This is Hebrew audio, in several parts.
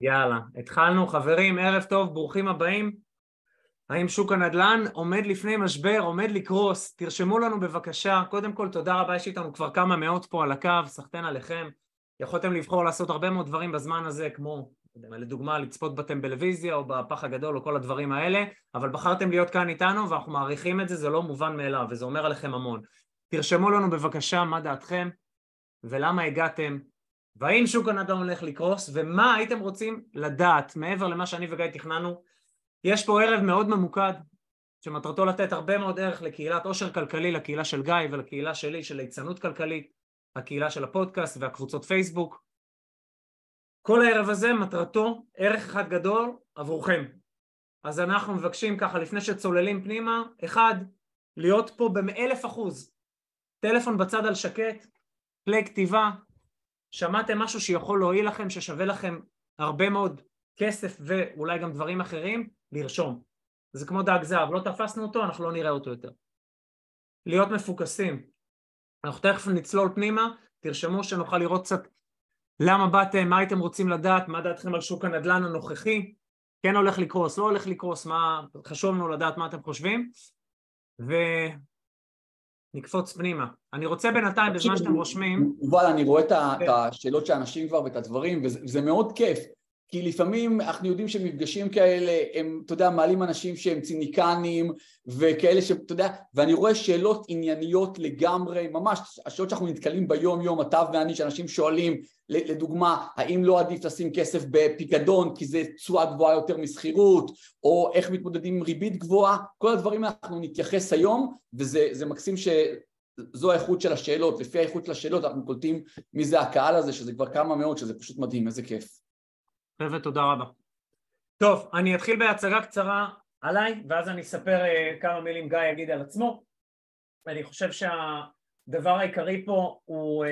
יאללה, התחלנו. חברים, ערב טוב, ברוכים הבאים. האם שוק הנדל"ן עומד לפני משבר, עומד לקרוס? תרשמו לנו בבקשה. קודם כל, תודה רבה, יש איתנו כבר כמה מאות פה על הקו, סחטיין עליכם. יכולתם לבחור לעשות הרבה מאוד דברים בזמן הזה, כמו לדוגמה לצפות בטלוויזיה או בפח הגדול או כל הדברים האלה, אבל בחרתם להיות כאן איתנו ואנחנו מעריכים את זה, זה לא מובן מאליו וזה אומר עליכם המון. תרשמו לנו בבקשה מה דעתכם ולמה הגעתם והאם שוק הנדל"ן הולך לקרוס ומה הייתם רוצים לדעת מעבר למה שאני וגיא תכננו. יש פה ערב מאוד ממוקד שמטרתו לתת הרבה מאוד ערך לקהילת עושר כלכלי, לקהילה של גיא ולקהילה שלי של ליצנות כלכלית, הקהילה של הפודקאסט והקבוצות פייסבוק. כל הערב הזה מטרתו ערך אחד גדול עבורכם. אז אנחנו מבקשים ככה לפני שצוללים פנימה, אחד, להיות פה באלף אחוז. טלפון בצד על שקט, כלי כתיבה, שמעתם משהו שיכול להועיל לכם, ששווה לכם הרבה מאוד כסף ואולי גם דברים אחרים, לרשום. זה כמו דג זהב, לא תפסנו אותו, אנחנו לא נראה אותו יותר. להיות מפוקסים. אנחנו תכף נצלול פנימה, תרשמו שנוכל לראות קצת למה באתם, מה הייתם רוצים לדעת, מה דעתכם על שוק הנדל"ן הנוכחי, כן הולך לקרוס, לא הולך לקרוס, מה, חשוב לנו לדעת מה אתם חושבים, ונקפוץ פנימה. אני רוצה בינתיים, בזמן שאתם רושמים... יובל, אני רואה את כן. השאלות של האנשים כבר ואת הדברים, וזה מאוד כיף. כי לפעמים אנחנו יודעים שמפגשים כאלה הם, אתה יודע, מעלים אנשים שהם ציניקנים וכאלה שאתה יודע, ואני רואה שאלות ענייניות לגמרי, ממש השאלות שאנחנו נתקלים ביום יום, אתה ואני, שאנשים שואלים, לדוגמה, האם לא עדיף לשים כסף בפיקדון כי זה תשואה גבוהה יותר משכירות, או איך מתמודדים עם ריבית גבוהה, כל הדברים אנחנו נתייחס היום, וזה מקסים ש... זו האיכות של השאלות, לפי האיכות של השאלות אנחנו קולטים מי זה הקהל הזה, שזה כבר כמה מאות, שזה פשוט מדהים, איזה כיף. חבר'ה, תודה רבה. טוב, אני אתחיל בהצגה קצרה עליי, ואז אני אספר uh, כמה מילים גיא יגיד על עצמו. אני חושב שהדבר העיקרי פה הוא uh,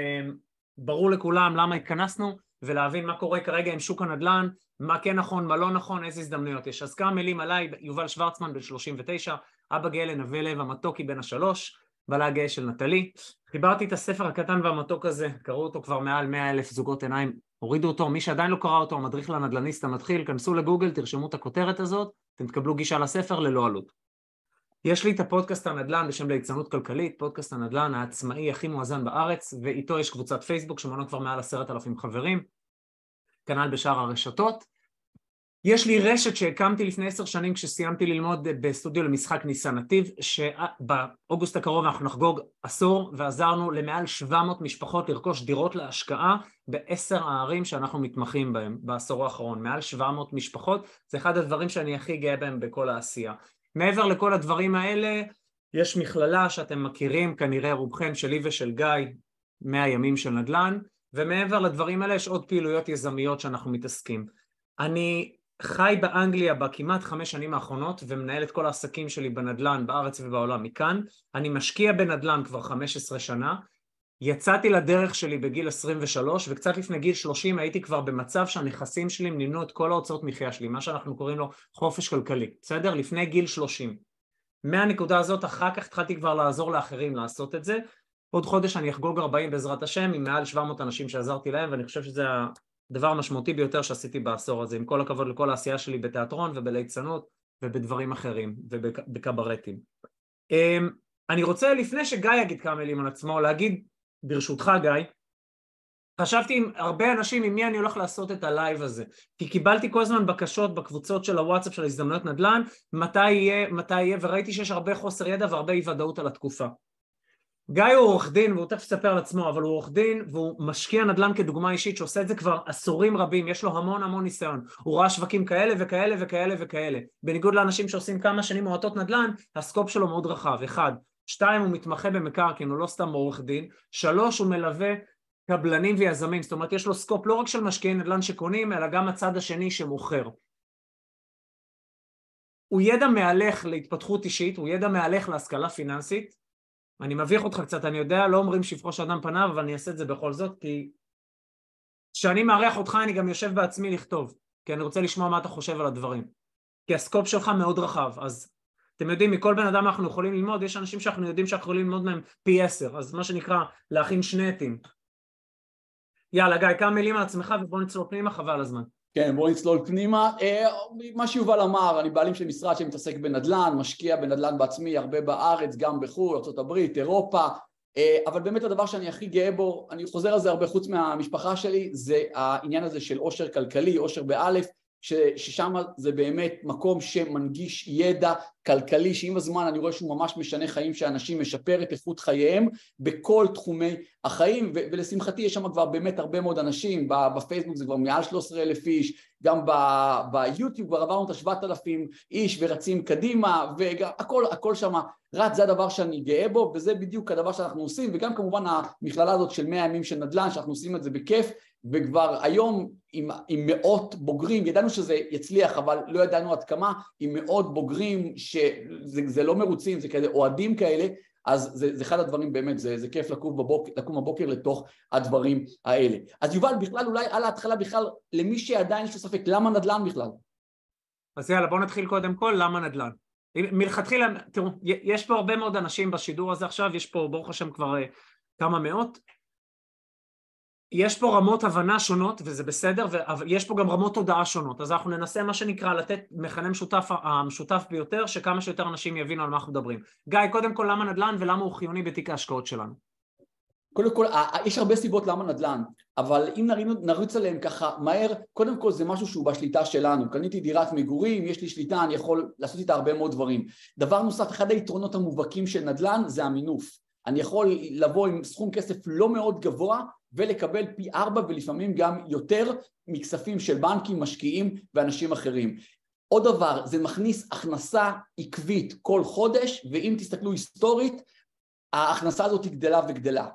ברור לכולם למה התכנסנו, ולהבין מה קורה כרגע עם שוק הנדל"ן, מה כן נכון, מה לא נכון, איזה הזדמנויות יש. אז כמה מילים עליי, יובל שוורצמן בן 39, אבא גאה לנווה לב המתוקי בן השלוש, בעלה הגאה של נטלי. חיברתי את הספר הקטן והמתוק הזה, קראו אותו כבר מעל 100 אלף זוגות עיניים הורידו אותו, מי שעדיין לא קרא אותו, המדריך לנדל"ניסט המתחיל, כנסו לגוגל, תרשמו את הכותרת הזאת, אתם תקבלו גישה לספר ללא עלות. יש לי את הפודקאסט הנדל"ן בשם ליצנות כלכלית, פודקאסט הנדל"ן העצמאי הכי מואזן בארץ, ואיתו יש קבוצת פייסבוק שמונה כבר מעל עשרת אלפים חברים, כנ"ל בשאר הרשתות. יש לי רשת שהקמתי לפני עשר שנים כשסיימתי ללמוד בסטודיו למשחק ניסן נתיב שבאוגוסט הקרוב אנחנו נחגוג עשור ועזרנו למעל 700 משפחות לרכוש דירות להשקעה בעשר הערים שאנחנו מתמחים בהם בעשור האחרון. מעל 700 משפחות זה אחד הדברים שאני הכי גאה בהם בכל העשייה. מעבר לכל הדברים האלה יש מכללה שאתם מכירים כנראה רובכם שלי ושל גיא 100 ימים של נדל"ן ומעבר לדברים האלה יש עוד פעילויות יזמיות שאנחנו מתעסקים. אני חי באנגליה בכמעט חמש שנים האחרונות ומנהל את כל העסקים שלי בנדל"ן בארץ ובעולם מכאן. אני משקיע בנדל"ן כבר 15 שנה. יצאתי לדרך שלי בגיל 23 וקצת לפני גיל 30 הייתי כבר במצב שהנכסים שלי מימנו את כל ההוצאות מחיה שלי, מה שאנחנו קוראים לו חופש כלכלי, בסדר? לפני גיל 30. מהנקודה הזאת אחר כך התחלתי כבר לעזור לאחרים לעשות את זה. עוד חודש אני אחגוג 40 בעזרת השם עם מעל 700 אנשים שעזרתי להם ואני חושב שזה הדבר המשמעותי ביותר שעשיתי בעשור הזה, עם כל הכבוד לכל העשייה שלי בתיאטרון ובליצנות ובדברים אחרים ובקברטים. אמ, אני רוצה לפני שגיא יגיד כמה מילים על עצמו, להגיד ברשותך גיא, חשבתי עם הרבה אנשים עם מי אני הולך לעשות את ה live הזה כי קיבלתי כל הזמן בקשות בקבוצות של הוואטסאפ של הזדמנויות נדל"ן מתי יהיה, מתי יהיה וראיתי שיש הרבה חוסר ידע והרבה אי ודאות על התקופה גיא הוא עורך דין והוא תכף יספר על עצמו אבל הוא עורך דין והוא משקיע נדל"ן כדוגמה אישית שעושה את זה כבר עשורים רבים. יש לו המון המון ניסיון. הוא ראה שווקים כאלה וכאלה וכאלה וכאלה. בניגוד לאנשים שעושים כמה שנים מועטות נדל"ן ה scope שלו מאוד רחב. אחד שתיים הוא מתמחה במקרקעין הוא לא סתם עורך דין. שלוש הוא מלווה קבלנים ויזמים. זאת אומרת יש לו scope לא רק של משקיעי נדל"ן שקונים אלא גם הצד השני שמוכר. הוא ידע מהלך להתפתחות אישית הוא ידע מהלך להשכלה פיננסית אני מביך אותך קצת, אני יודע, לא אומרים של אדם פניו, אבל אני אעשה את זה בכל זאת, כי כשאני מארח אותך אני גם יושב בעצמי לכתוב, כי אני רוצה לשמוע מה אתה חושב על הדברים. כי הסקופ שלך מאוד רחב, אז אתם יודעים, מכל בן אדם אנחנו יכולים ללמוד, יש אנשים שאנחנו יודעים שאנחנו יכולים ללמוד מהם פי עשר, אז מה שנקרא להכין שני עטים. יאללה גיא, כמה מילים על עצמך ובוא נצלול פנימה, חבל הזמן. כן, בואו נצלול פנימה. אה, מה שיובל אמר, אני בעלים של משרד שמתעסק בנדל"ן, משקיע בנדל"ן בעצמי, הרבה בארץ, גם בחו"ל, ארה"ב, אירופה, אה, אבל באמת הדבר שאני הכי גאה בו, אני חוזר על זה הרבה חוץ מהמשפחה שלי, זה העניין הזה של אושר כלכלי, אושר באלף, ששם זה באמת מקום שמנגיש ידע כלכלי שעם הזמן אני רואה שהוא ממש משנה חיים של אנשים, משפר את איכות חייהם בכל תחומי החיים ו- ולשמחתי יש שם כבר באמת הרבה מאוד אנשים, בפייסבוק זה כבר מעל 13 אלף איש, גם ביוטיוב כבר עברנו את השבעת אלפים איש ורצים קדימה והכל הכל שם רץ, זה הדבר שאני גאה בו וזה בדיוק הדבר שאנחנו עושים וגם כמובן המכללה הזאת של 100 ימים של נדל"ן שאנחנו עושים את זה בכיף וכבר היום עם, עם מאות בוגרים, ידענו שזה יצליח אבל לא ידענו עד כמה, עם מאות בוגרים שזה לא מרוצים, זה כאלה אוהדים כאלה, אז זה, זה אחד הדברים באמת, זה, זה כיף לקום בבוקר, לקום בבוקר לתוך הדברים האלה. אז יובל, בכלל אולי על ההתחלה בכלל, למי שעדיין יש לו ספק, למה נדל"ן בכלל? אז יאללה, בואו נתחיל קודם כל, למה נדל"ן? מלכתחילה, תראו, יש פה הרבה מאוד אנשים בשידור הזה עכשיו, יש פה ברוך השם כבר uh, כמה מאות, יש פה רמות הבנה שונות וזה בסדר, אבל יש פה גם רמות תודעה שונות, אז אנחנו ננסה מה שנקרא לתת מכנה משותף המשותף ביותר, שכמה שיותר אנשים יבינו על מה אנחנו מדברים. גיא, קודם כל למה נדל"ן ולמה הוא חיוני בתיק ההשקעות שלנו? קודם כל, יש הרבה סיבות למה נדל"ן, אבל אם נריץ עליהם ככה מהר, קודם כל זה משהו שהוא בשליטה שלנו. קניתי דירת מגורים, יש לי שליטה, אני יכול לעשות איתה הרבה מאוד דברים. דבר נוסף, אחד היתרונות המובהקים של נדל"ן זה המינוף. אני יכול לבוא עם סכום כסף לא מאוד גבוה ולקבל פי ארבע ולפעמים גם יותר מכספים של בנקים, משקיעים ואנשים אחרים. עוד דבר, זה מכניס הכנסה עקבית כל חודש, ואם תסתכלו היסטורית, ההכנסה הזאת גדלה וגדלה.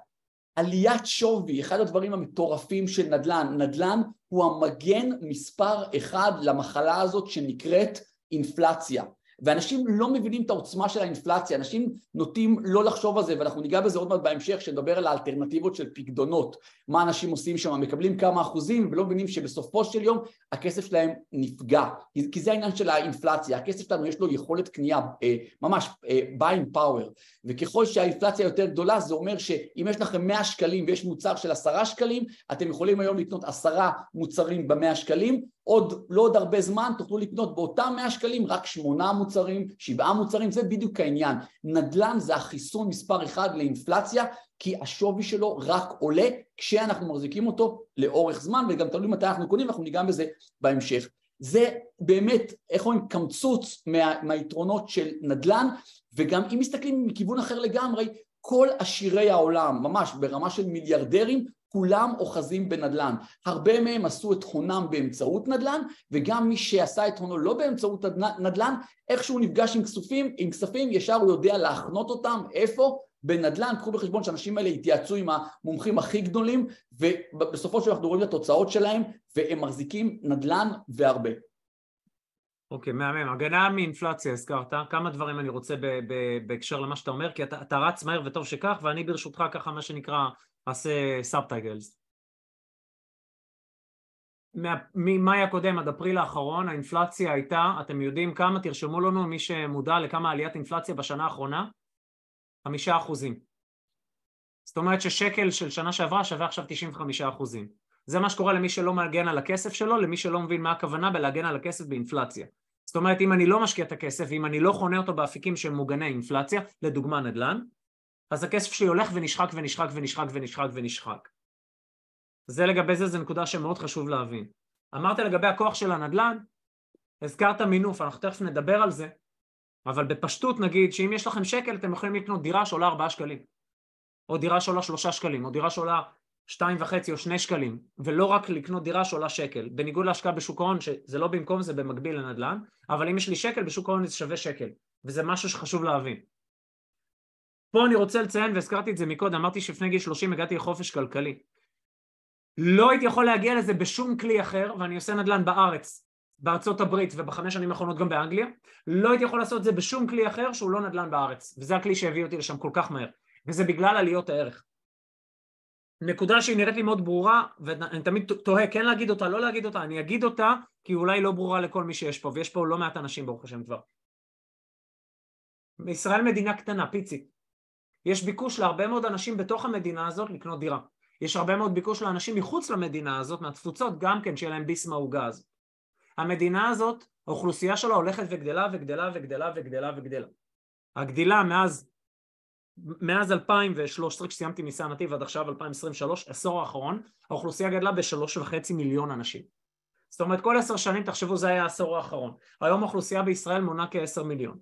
עליית שווי, אחד הדברים המטורפים של נדל"ן, נדל"ן הוא המגן מספר אחד למחלה הזאת שנקראת אינפלציה. ואנשים לא מבינים את העוצמה של האינפלציה, אנשים נוטים לא לחשוב על זה ואנחנו ניגע בזה עוד מעט בהמשך שנדבר על האלטרנטיבות של פקדונות, מה אנשים עושים שם, מקבלים כמה אחוזים ולא מבינים שבסופו של יום הכסף שלהם נפגע, כי זה העניין של האינפלציה, הכסף שלנו יש לו יכולת קנייה, אה, ממש אה, buying power, וככל שהאינפלציה יותר גדולה זה אומר שאם יש לכם 100 שקלים ויש מוצר של עשרה שקלים, אתם יכולים היום לקנות עשרה מוצרים במאה שקלים עוד, לא עוד הרבה זמן תוכלו לקנות באותם 100 שקלים רק שמונה מוצרים, שבעה מוצרים, זה בדיוק העניין. נדל"ן זה החיסון מספר אחד לאינפלציה, כי השווי שלו רק עולה כשאנחנו מחזיקים אותו לאורך זמן, וגם תלוי מתי אנחנו קונים, ואנחנו ניגע בזה בהמשך. זה באמת, איך אומרים, קמצוץ מה, מהיתרונות של נדל"ן, וגם אם מסתכלים מכיוון אחר לגמרי, כל עשירי העולם, ממש ברמה של מיליארדרים, כולם אוחזים בנדל"ן. הרבה מהם עשו את הונם באמצעות נדל"ן, וגם מי שעשה את הונו לא באמצעות נדל"ן, איכשהו נפגש עם כספים, עם כספים, ישר הוא יודע להחנות אותם, איפה? בנדל"ן, קחו בחשבון שהאנשים האלה התייעצו עם המומחים הכי גדולים, ובסופו של דבר אנחנו רואים את התוצאות שלהם, והם מחזיקים נדל"ן והרבה. אוקיי, okay, מהמם. הגנה מאינפלציה הזכרת, כמה דברים אני רוצה בהקשר למה שאתה אומר, כי אתה, אתה רץ מהר וטוב שכך, ואני ברשותך ככה מה שנקרא אעשה subtitles. ממאי הקודם עד אפריל האחרון האינפלציה הייתה, אתם יודעים כמה, תרשמו לנו מי שמודע לכמה עליית אינפלציה בשנה האחרונה? חמישה אחוזים. זאת אומרת ששקל של שנה שעברה שווה עכשיו 95 אחוזים. זה מה שקורה למי שלא מגן על הכסף שלו, למי שלא מבין מה הכוונה בלהגן על הכסף באינפלציה. זאת אומרת אם אני לא משקיע את הכסף ואם אני לא חונה אותו באפיקים שהם מוגני אינפלציה, לדוגמה נדל"ן, אז הכסף שלי הולך ונשחק ונשחק ונשחק ונשחק ונשחק. זה לגבי זה, זו נקודה שמאוד חשוב להבין. אמרת לגבי הכוח של הנדל"ן, הזכרת מינוף, אנחנו תכף נדבר על זה, אבל בפשטות נגיד שאם יש לכם שקל אתם יכולים לקנות דירה שעולה 4 שקלים, או דירה שעולה 3 שקלים, או דירה שעולה 2.5 או 2 שקלים, ולא רק לקנות דירה שעולה שקל, בניגוד להשקעה בשוק ההון, שזה לא במקום זה במקביל לנדל"ן, אבל אם יש לי שקל בשוק ההון זה שווה שקל, וזה משהו שחשוב להבין. פה אני רוצה לציין, והזכרתי את זה מקודם, אמרתי שלפני גיל 30 הגעתי לחופש כלכלי. לא הייתי יכול להגיע לזה בשום כלי אחר, ואני עושה נדל"ן בארץ, בארצות הברית ובחמש שנים האחרונות גם באנגליה, לא הייתי יכול לעשות את זה בשום כלי אחר שהוא לא נדל"ן בארץ, וזה הכלי שהביא אותי לשם כל כך מהר, וזה בגלל עליות הערך. נקודה שהיא נראית לי מאוד ברורה, ואני תמיד תוהה כן להגיד אותה, לא להגיד אותה, אני אגיד אותה, כי אולי לא ברורה לכל מי שיש פה, ויש פה לא מעט אנשים ברוך השם כבר. ישראל מדינה קטנה, פיצית. יש ביקוש להרבה מאוד אנשים בתוך המדינה הזאת לקנות דירה. יש הרבה מאוד ביקוש לאנשים מחוץ למדינה הזאת, מהתפוצות, גם כן שיהיה להם ביס מהעוגה הזאת. המדינה הזאת, האוכלוסייה שלה הולכת וגדלה וגדלה וגדלה וגדלה וגדלה. הגדילה מאז, מאז 2013, כשסיימתי ניסן נתיב עד עכשיו 2023, עשור האחרון, האוכלוסייה גדלה בשלוש וחצי מיליון אנשים. זאת אומרת כל עשר שנים, תחשבו זה היה העשור האחרון. היום האוכלוסייה בישראל מונה כעשר מיליון.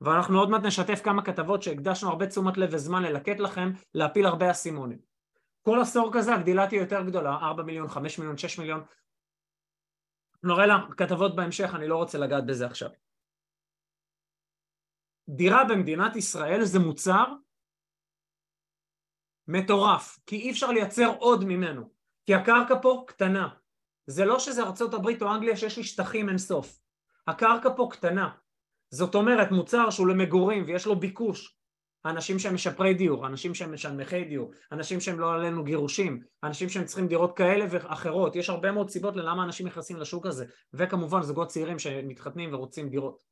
ואנחנו עוד מעט נשתף כמה כתבות שהקדשנו הרבה תשומת לב וזמן ללקט לכם, להפיל הרבה אסימונים. כל עשור כזה הגדילה תהיה יותר גדולה, 4 מיליון, 5 מיליון, 6 מיליון. נראה לה כתבות בהמשך, אני לא רוצה לגעת בזה עכשיו. דירה במדינת ישראל זה מוצר מטורף, כי אי אפשר לייצר עוד ממנו, כי הקרקע פה קטנה. זה לא שזה ארה"ב או אנגליה שיש לי שטחים אינסוף. הקרקע פה קטנה. זאת אומרת מוצר שהוא למגורים ויש לו ביקוש אנשים שהם משפרי דיור, אנשים שהם משנמכי דיור, אנשים שהם לא עלינו גירושים, אנשים שהם צריכים דירות כאלה ואחרות, יש הרבה מאוד סיבות ללמה אנשים נכנסים לשוק הזה, וכמובן זוגות צעירים שמתחתנים ורוצים דירות.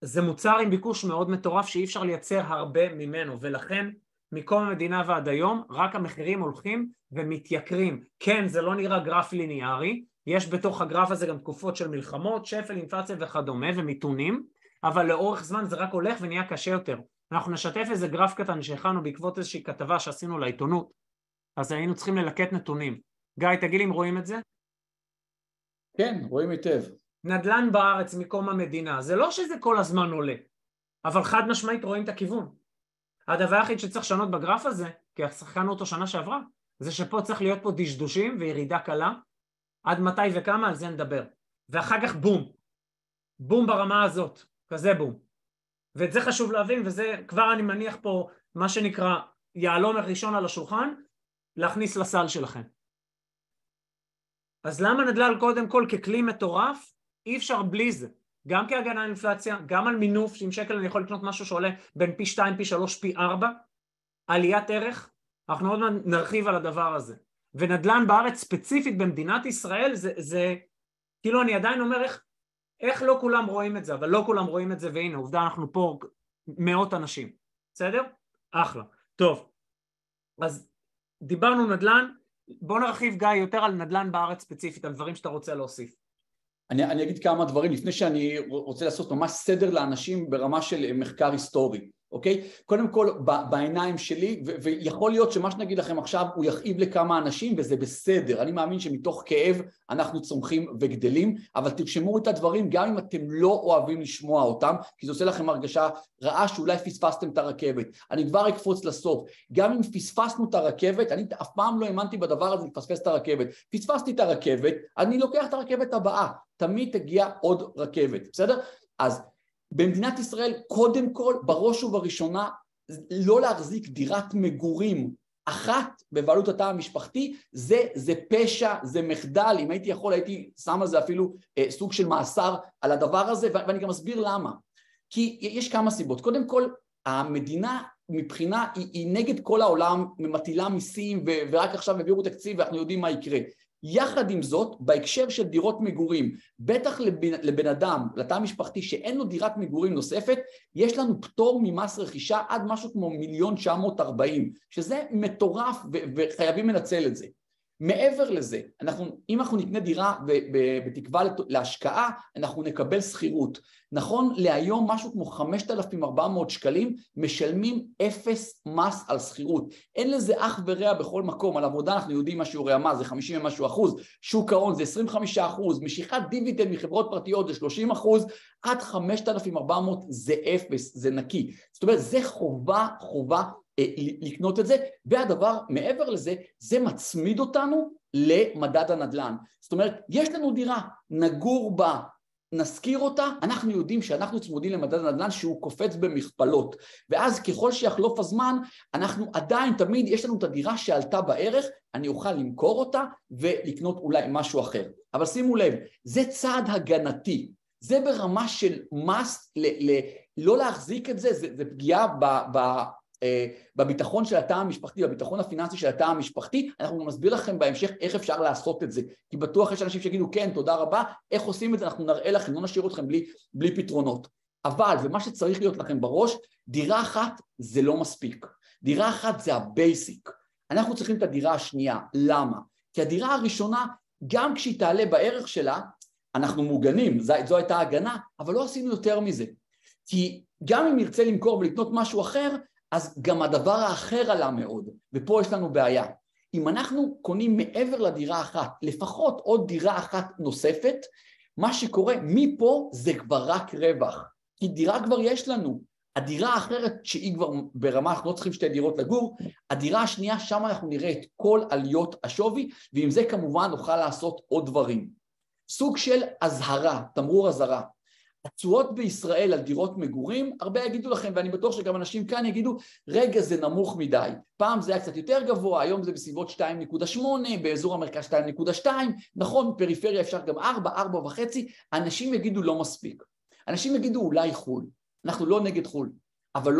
זה מוצר עם ביקוש מאוד מטורף שאי אפשר לייצר הרבה ממנו, ולכן מקום המדינה ועד היום רק המחירים הולכים ומתייקרים. כן, זה לא נראה גרף ליניארי, יש בתוך הגרף הזה גם תקופות של מלחמות, שפל, אינפלציה וכדומה ומיתונים, אבל לאורך זמן זה רק הולך ונהיה קשה יותר. אנחנו נשתף איזה גרף קטן שהכנו בעקבות איזושהי כתבה שעשינו לעיתונות, אז היינו צריכים ללקט נתונים. גיא, תגיד לי אם רואים את זה? כן, רואים היטב. נדל"ן בארץ מקום המדינה, זה לא שזה כל הזמן עולה, אבל חד משמעית רואים את הכיוון. הדבר היחיד שצריך לשנות בגרף הזה, כי שחקנו אותו שנה שעברה, זה שפה צריך להיות פה דשדושים וירידה קלה, עד מתי וכמה על זה נדבר. ואחר כך בום, בום ברמה הזאת, כזה בום. ואת זה חשוב להבין, וזה כבר אני מניח פה מה שנקרא יהלום הראשון על השולחן, להכניס לסל שלכם. אז למה נדל"ל קודם כל ככלי מטורף? אי אפשר בלי זה. גם כהגנה על אינפלציה, גם על מינוף, שעם שקל אני יכול לקנות משהו שעולה בין פי 2, פי 3, פי 4, עליית ערך, אנחנו עוד מעט נרחיב על הדבר הזה. ונדל"ן בארץ ספציפית במדינת ישראל זה, זה כאילו אני עדיין אומר איך, איך לא כולם רואים את זה, אבל לא כולם רואים את זה והנה עובדה אנחנו פה מאות אנשים, בסדר? אחלה. טוב, אז דיברנו נדל"ן, בוא נרחיב גיא יותר על נדל"ן בארץ ספציפית, על דברים שאתה רוצה להוסיף. אני, אני אגיד כמה דברים לפני שאני רוצה לעשות ממש סדר לאנשים ברמה של מחקר היסטורי. אוקיי? קודם כל בעיניים שלי, ו- ויכול להיות שמה שנגיד לכם עכשיו הוא יכאיב לכמה אנשים וזה בסדר, אני מאמין שמתוך כאב אנחנו צומחים וגדלים, אבל תרשמו את הדברים גם אם אתם לא אוהבים לשמוע אותם, כי זה עושה לכם הרגשה רעה שאולי פספסתם את הרכבת. אני כבר אקפוץ לסוף, גם אם פספסנו את הרכבת, אני אף פעם לא האמנתי בדבר הזה לפספס את הרכבת. פספסתי את הרכבת, אני לוקח את הרכבת הבאה, תמיד תגיע עוד רכבת, בסדר? אז במדינת ישראל קודם כל בראש ובראשונה לא להחזיק דירת מגורים אחת בבעלות התא המשפחתי זה, זה פשע, זה מחדל, אם הייתי יכול הייתי שם על זה אפילו אה, סוג של מאסר על הדבר הזה ואני גם אסביר למה. כי יש כמה סיבות, קודם כל המדינה מבחינה, היא, היא נגד כל העולם, מטילה מיסים ורק עכשיו העבירו תקציב ואנחנו יודעים מה יקרה יחד עם זאת, בהקשר של דירות מגורים, בטח לבן, לבן אדם, לתא המשפחתי שאין לו דירת מגורים נוספת, יש לנו פטור ממס רכישה עד משהו כמו מיליון 940, שזה מטורף ו- וחייבים לנצל את זה. מעבר לזה, אנחנו, אם אנחנו נקנה דירה בתקווה להשקעה, אנחנו נקבל שכירות. נכון להיום משהו כמו 5,400 שקלים משלמים אפס מס על שכירות. אין לזה אח ורע בכל מקום, על עבודה אנחנו יודעים מה שיעורי המס, זה 50 ומשהו אחוז, שוק ההון זה 25 אחוז, משיכת דיבידנד מחברות פרטיות זה 30 אחוז, עד 5,400 זה אפס, זה נקי. זאת אומרת, זה חובה, חובה לקנות את זה, והדבר מעבר לזה, זה מצמיד אותנו למדד הנדל"ן. זאת אומרת, יש לנו דירה, נגור בה, נשכיר אותה, אנחנו יודעים שאנחנו צמודים למדד הנדל"ן שהוא קופץ במכפלות ואז ככל שיחלוף הזמן אנחנו עדיין תמיד יש לנו את הדירה שעלתה בערך, אני אוכל למכור אותה ולקנות אולי משהו אחר. אבל שימו לב, זה צעד הגנתי, זה ברמה של מס, ל- ל- לא להחזיק את זה, זה, זה פגיעה ב... ב אה, בביטחון של התא המשפחתי, בביטחון הפיננסי של התא המשפחתי, אנחנו גם נסביר לכם בהמשך איך אפשר לעשות את זה, כי בטוח יש אנשים שיגידו כן תודה רבה, איך עושים את זה אנחנו נראה לכם, לא נשאיר אתכם בלי, בלי פתרונות, אבל ומה שצריך להיות לכם בראש, דירה אחת זה לא מספיק, דירה אחת זה ה basic. אנחנו צריכים את הדירה השנייה. למה? כי הדירה הראשונה, גם כשהיא תעלה בערך שלה, אנחנו מוגנים, זו, זו הייתה הגנה, אבל לא עשינו יותר מזה. כי גם אם נרצה למכור ולקנות משהו אחר, אז גם הדבר האחר עלה מאוד, ופה יש לנו בעיה. אם אנחנו קונים מעבר לדירה אחת, לפחות עוד דירה אחת נוספת, מה שקורה מפה זה כבר רק רווח, כי דירה כבר יש לנו. הדירה האחרת שהיא כבר ברמה, אנחנו לא צריכים שתי דירות לגור, הדירה השנייה, שם אנחנו נראה את כל עליות השווי, ועם זה כמובן נוכל לעשות עוד דברים. סוג של אזהרה, תמרור אזהרה. התשואות בישראל על דירות מגורים, הרבה יגידו לכם, ואני בטוח שגם אנשים כאן יגידו, רגע זה נמוך מדי, פעם זה היה קצת יותר גבוה, היום זה בסביבות 2.8, באזור המרכז 2.2, נכון, פריפריה אפשר גם 4, 4.5, אנשים יגידו לא מספיק. אנשים יגידו אולי חו"ל, אנחנו לא נגד חו"ל, אבל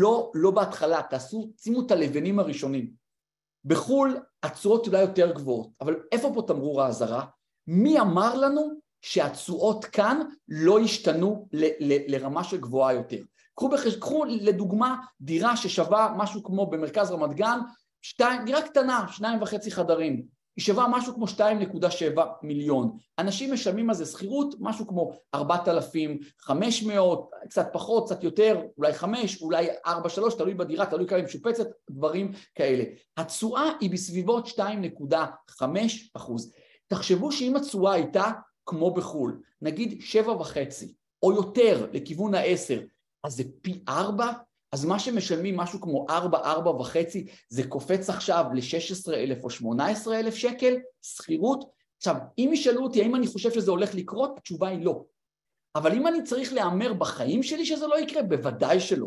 לא, לא בהתחלה, תעשו, שימו את הלבנים הראשונים. בחו"ל התשואות אולי יותר גבוהות, אבל איפה פה תמרור האזהרה? מי אמר לנו שהתשואות כאן לא ישתנו ל, ל, לרמה של גבוהה יותר. קחו, בחש... קחו לדוגמה דירה ששווה משהו כמו במרכז רמת גן, שתיים, דירה קטנה, שניים וחצי חדרים, היא שווה משהו כמו 2.7 מיליון. אנשים משלמים על זה שכירות משהו כמו 4,500, קצת פחות, קצת יותר, אולי 5, אולי 4-3, תלוי בדירה, תלוי כמה היא משופצת, דברים כאלה. התשואה היא בסביבות 2.5 אחוז. תחשבו שאם התשואה הייתה כמו בחו"ל, נגיד שבע וחצי או יותר לכיוון העשר, אז זה פי ארבע? אז מה שמשלמים משהו כמו ארבע, ארבע וחצי, זה קופץ עכשיו ל-16 אלף או 18 אלף שקל, שכירות. עכשיו, אם ישאלו אותי האם אני חושב שזה הולך לקרות, התשובה היא לא. אבל אם אני צריך להמר בחיים שלי שזה לא יקרה, בוודאי שלא.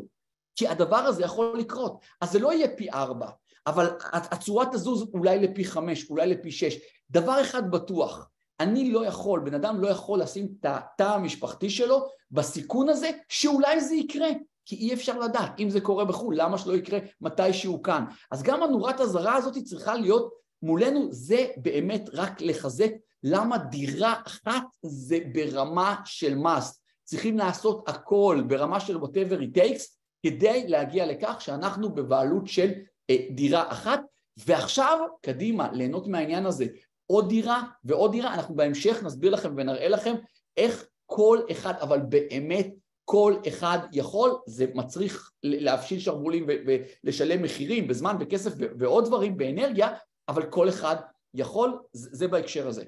כי הדבר הזה יכול לקרות. אז זה לא יהיה פי ארבע, אבל הצורה תזוז אולי לפי חמש, אולי לפי שש. דבר אחד בטוח, אני לא יכול, בן אדם לא יכול לשים את התא המשפחתי שלו בסיכון הזה שאולי זה יקרה, כי אי אפשר לדעת, אם זה קורה בחו"ל, למה שלא יקרה מתי שהוא כאן? אז גם הנורת הזרה הזאת צריכה להיות מולנו, זה באמת רק לחזק למה דירה אחת זה ברמה של must. צריכים לעשות הכל ברמה של whatever it takes כדי להגיע לכך שאנחנו בבעלות של אה, דירה אחת, ועכשיו קדימה ליהנות מהעניין הזה עוד דירה ועוד דירה, אנחנו בהמשך נסביר לכם ונראה לכם איך כל אחד, אבל באמת כל אחד יכול, זה מצריך להפשיל שרוולים ולשלם מחירים בזמן, בכסף ועוד דברים, באנרגיה, אבל כל אחד יכול, זה בהקשר הזה.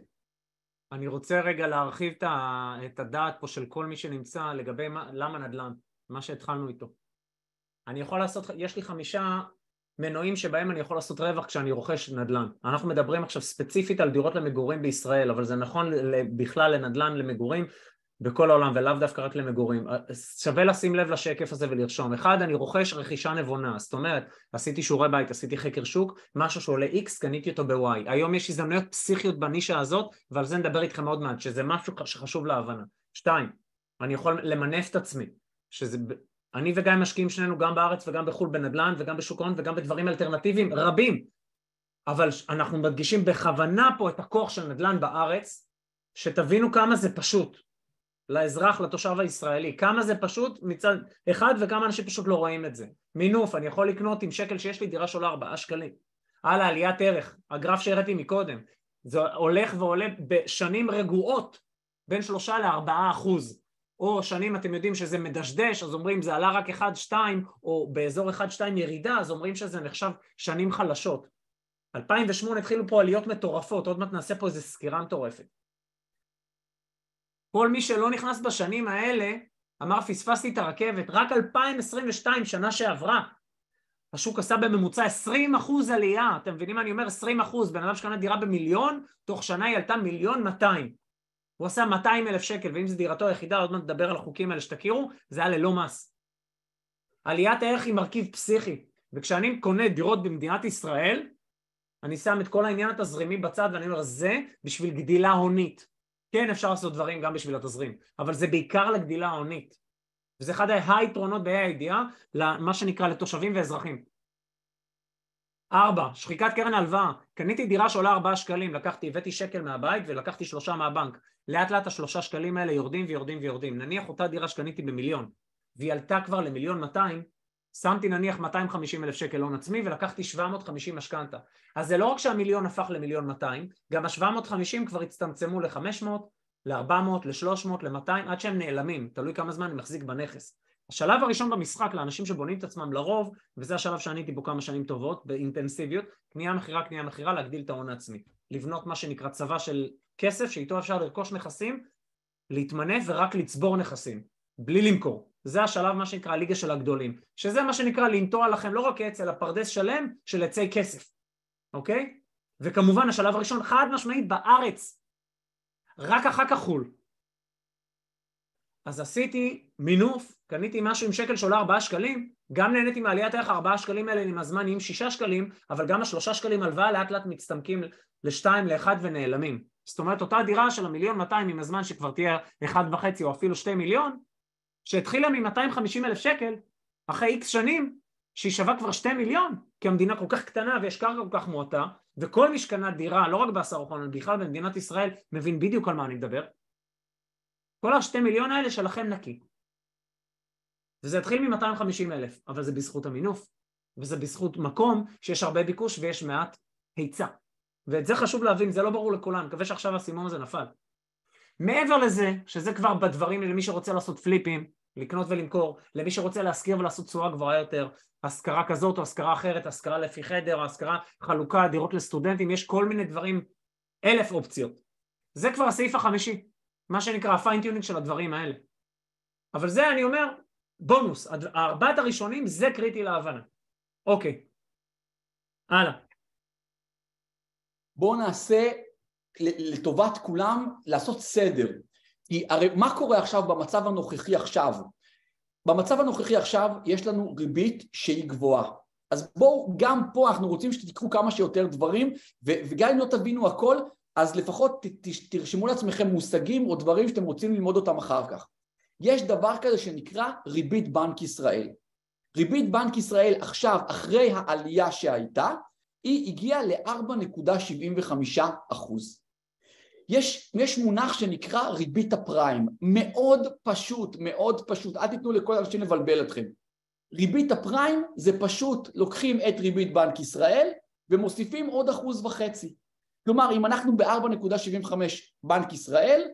אני רוצה רגע להרחיב את הדעת פה של כל מי שנמצא לגבי מה, למה נדל"ן, מה שהתחלנו איתו. אני יכול לעשות, יש לי חמישה מנועים שבהם אני יכול לעשות רווח כשאני רוכש נדל"ן. אנחנו מדברים עכשיו ספציפית על דירות למגורים בישראל, אבל זה נכון בכלל לנדל"ן למגורים בכל העולם ולאו דווקא רק למגורים. שווה לשים לב לשקף הזה ולרשום. אחד, אני רוכש רכישה נבונה, זאת אומרת, עשיתי שיעורי בית, עשיתי חקר שוק, משהו שעולה X, קניתי אותו ב-Y. היום יש הזדמנויות פסיכיות בנישה הזאת, ועל זה נדבר איתכם עוד מעט, שזה משהו שחשוב להבנה. שתיים, אני יכול למנף את עצמי, שזה אני וגיא משקיעים שנינו גם בארץ וגם בחו"ל בנדל"ן וגם בשוק ההון וגם בדברים אלטרנטיביים רבים אבל אנחנו מדגישים בכוונה פה את הכוח של נדל"ן בארץ שתבינו כמה זה פשוט לאזרח, לתושב הישראלי, כמה זה פשוט מצד אחד וכמה אנשים פשוט לא רואים את זה. מינוף, אני יכול לקנות עם שקל שיש לי דירה שעולה ארבעה שקלים. הלאה, עליית ערך, הגרף שהראיתי מקודם, זה הולך ועולה בשנים רגועות בין שלושה לארבעה אחוז. או שנים אתם יודעים שזה מדשדש, אז אומרים זה עלה רק 1-2, או באזור 1-2 ירידה, אז אומרים שזה נחשב שנים חלשות. 2008 התחילו פה עליות מטורפות, עוד מעט נעשה פה איזה סקירה מטורפת. כל מי שלא נכנס בשנים האלה, אמר פספסתי את הרכבת, רק 2022, שנה שעברה, השוק עשה בממוצע 20% עלייה, אתם מבינים מה אני אומר? 20%, בן אדם שקנה דירה במיליון, תוך שנה היא עלתה מיליון 200. הוא עשה 200 אלף שקל, ואם זו דירתו היחידה, עוד מעט נדבר על החוקים האלה שתכירו, זה היה ללא מס. עליית הערך היא מרכיב פסיכי, וכשאני קונה דירות במדינת ישראל, אני שם את כל העניין התזרימי בצד ואני אומר, זה בשביל גדילה הונית. כן, אפשר לעשות דברים גם בשביל התזרים, אבל זה בעיקר לגדילה ההונית. וזה אחד היתרונות בה"א הידיעה, למה שנקרא לתושבים ואזרחים. ארבע, שחיקת קרן הלוואה, קניתי דירה שעולה ארבעה שקלים, לקחתי, הבאתי שקל מהבית ולקחתי שלושה מהבנק, לאט לאט השלושה שקלים האלה יורדים ויורדים ויורדים, נניח אותה דירה שקניתי במיליון והיא עלתה כבר למיליון 200, שמתי נניח 250 אלף שקל הון עצמי ולקחתי 750 משכנתה. אז זה לא רק שהמיליון הפך למיליון 200, גם ה-750 כבר הצטמצמו ל-500, ל-400, ל-300, ל-200, עד שהם נעלמים, תלוי כמה זמן אני מחזיק בנכס. השלב הראשון במשחק לאנשים שבונים את עצמם לרוב, וזה השלב שאני הייתי בו כמה שנים טובות, באינטנסיביות, קנייה מכירה, קנייה מכירה, להגדיל את ההון העצמי. לבנות מה שנקרא צבא של כסף, שאיתו אפשר לרכוש נכסים, להתמנף ורק לצבור נכסים, בלי למכור. זה השלב מה שנקרא הליגה של הגדולים, שזה מה שנקרא לנטוע לכם לא רק עץ אלא פרדס שלם של עצי כסף, אוקיי? וכמובן השלב הראשון חד משמעית בארץ, רק אחר כך חו"ל. אז עשיתי מינוף, קניתי משהו עם שקל שעולה 4 שקלים, גם נהניתי מעליית הערך 4 שקלים האלה עם הזמן נהיים 6 שקלים, אבל גם השלושה שקלים הלוואה לאט לאט מצטמקים לשתיים, לאחד ונעלמים. זאת אומרת אותה דירה של המיליון 200 עם הזמן שכבר תהיה 1.5 או אפילו 2 מיליון, שהתחילה מ-250 אלף שקל, אחרי איקס שנים, שהיא שווה כבר 2 מיליון, כי המדינה כל כך קטנה ויש קרקע כל כך מועטה, וכל מי שקנה דירה, לא רק בעשר אוחרון, אלא בכלל במדינת ישראל, מבין בדיוק על מה אני מדבר. כל השתי מיליון האלה שלכם נקי. וזה התחיל מ-250 אלף, אבל זה בזכות המינוף, וזה בזכות מקום שיש הרבה ביקוש ויש מעט היצע. ואת זה חשוב להבין, זה לא ברור לכולם, מקווה שעכשיו הסימון הזה נפל. מעבר לזה, שזה כבר בדברים למי שרוצה לעשות פליפים, לקנות ולמכור, למי שרוצה להשכיר ולעשות תשואה גבוהה יותר, השכרה כזאת או השכרה אחרת, השכרה לפי חדר, או השכרה חלוקה, דירות לסטודנטים, יש כל מיני דברים, אלף אופציות. זה כבר הסעיף החמישי, מה שנקרא ה fine tuning של הדברים האלה. אבל זה אני אומר, בונוס, הארבעת הראשונים זה קריטי להבנה. אוקיי, הלאה. בואו נעשה לטובת כולם לעשות סדר. כי הרי מה קורה עכשיו במצב הנוכחי עכשיו? במצב הנוכחי עכשיו יש לנו ריבית שהיא גבוהה. אז בואו, גם פה אנחנו רוצים שתיקחו כמה שיותר דברים, וגם אם לא תבינו הכל, אז לפחות תרשמו לעצמכם מושגים או דברים שאתם רוצים ללמוד אותם אחר כך. יש דבר כזה שנקרא ריבית בנק ישראל. ריבית בנק ישראל עכשיו, אחרי העלייה שהייתה, היא הגיעה ל-4.75 אחוז. יש, יש מונח שנקרא ריבית הפריים, מאוד פשוט, מאוד פשוט, אל תיתנו לכל האנשים לבלבל אתכם. ריבית הפריים זה פשוט לוקחים את ריבית בנק ישראל ומוסיפים עוד אחוז וחצי. כלומר אם אנחנו ב-4.75 בנק ישראל,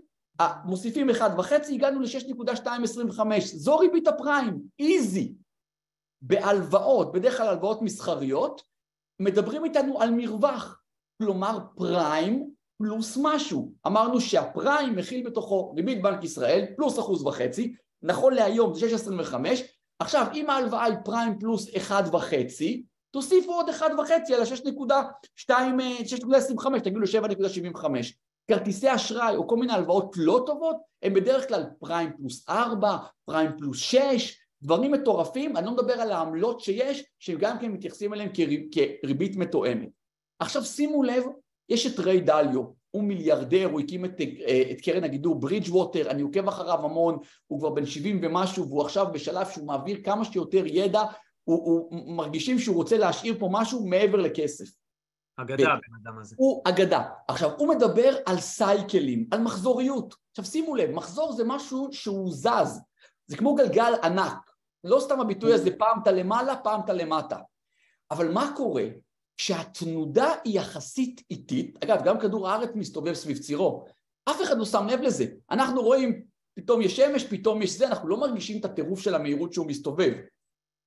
מוסיפים אחד וחצי, הגענו ל-6.225, זו ריבית הפריים, איזי. בהלוואות, בדרך כלל הלוואות מסחריות, מדברים איתנו על מרווח, כלומר פריים פלוס משהו. אמרנו שהפריים מכיל בתוכו ריבית בנק ישראל פלוס אחוז וחצי, נכון להיום זה 6.25, עכשיו אם ההלוואה היא פריים פלוס אחד וחצי, תוסיפו עוד אחד וחצי על ה-6.25, תגידו ל-7.75. כרטיסי אשראי או כל מיני הלוואות לא טובות הם בדרך כלל פריים פלוס 4, פריים פלוס 6, דברים מטורפים, אני לא מדבר על העמלות שיש, שגם כן מתייחסים אליהם כריבית מתואמת. עכשיו שימו לב, יש את ריי דליו, הוא מיליארדר, הוא הקים את, את קרן הגידור ברידג' ווטר, אני עוקב אחריו המון, הוא כבר בן 70 ומשהו והוא עכשיו בשלב שהוא מעביר כמה שיותר ידע, הוא, הוא מרגישים שהוא רוצה להשאיר פה משהו מעבר לכסף. אגדה הבן אדם הזה. הוא אגדה. עכשיו, הוא מדבר על סייקלים, על מחזוריות. עכשיו שימו לב, מחזור זה משהו שהוא זז, זה כמו גלגל ענק. לא סתם הביטוי הזה פעם אתה למעלה, פעם אתה למטה. אבל מה קורה כשהתנודה היא יחסית איטית, אגב גם כדור הארץ מסתובב סביב צירו, אף אחד לא שם לב לזה, אנחנו רואים פתאום יש שמש, פתאום יש זה, אנחנו לא מרגישים את הטירוף של המהירות שהוא מסתובב.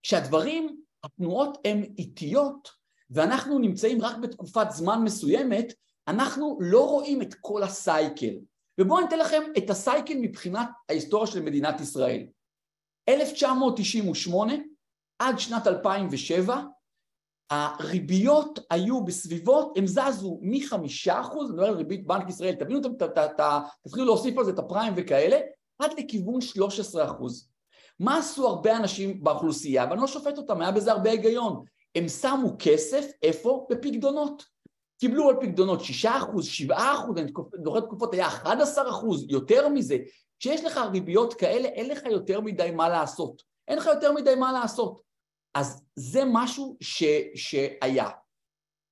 כשהדברים, התנועות הן איטיות ואנחנו נמצאים רק בתקופת זמן מסוימת, אנחנו לא רואים את כל הסייקל. ובואו אני אתן לכם את הסייקל מבחינת ההיסטוריה של מדינת ישראל. 1998 עד שנת 2007 הריביות היו בסביבות, הם זזו מחמישה אחוז, אני מדבר על ריבית בנק ישראל, תבינו, תתחילו להוסיף על זה את הפריים וכאלה, עד לכיוון 13 אחוז. מה עשו הרבה אנשים באוכלוסייה, ואני לא שופט אותם, היה בזה הרבה היגיון, הם שמו כסף, איפה? בפקדונות. קיבלו על פקדונות 6 אחוז, 7 אחוז, אני זוכר תקופות היה 11 אחוז, יותר מזה, כשיש לך ריביות כאלה, אין לך יותר מדי מה לעשות. אין לך יותר מדי מה לעשות. אז זה משהו ש, שהיה.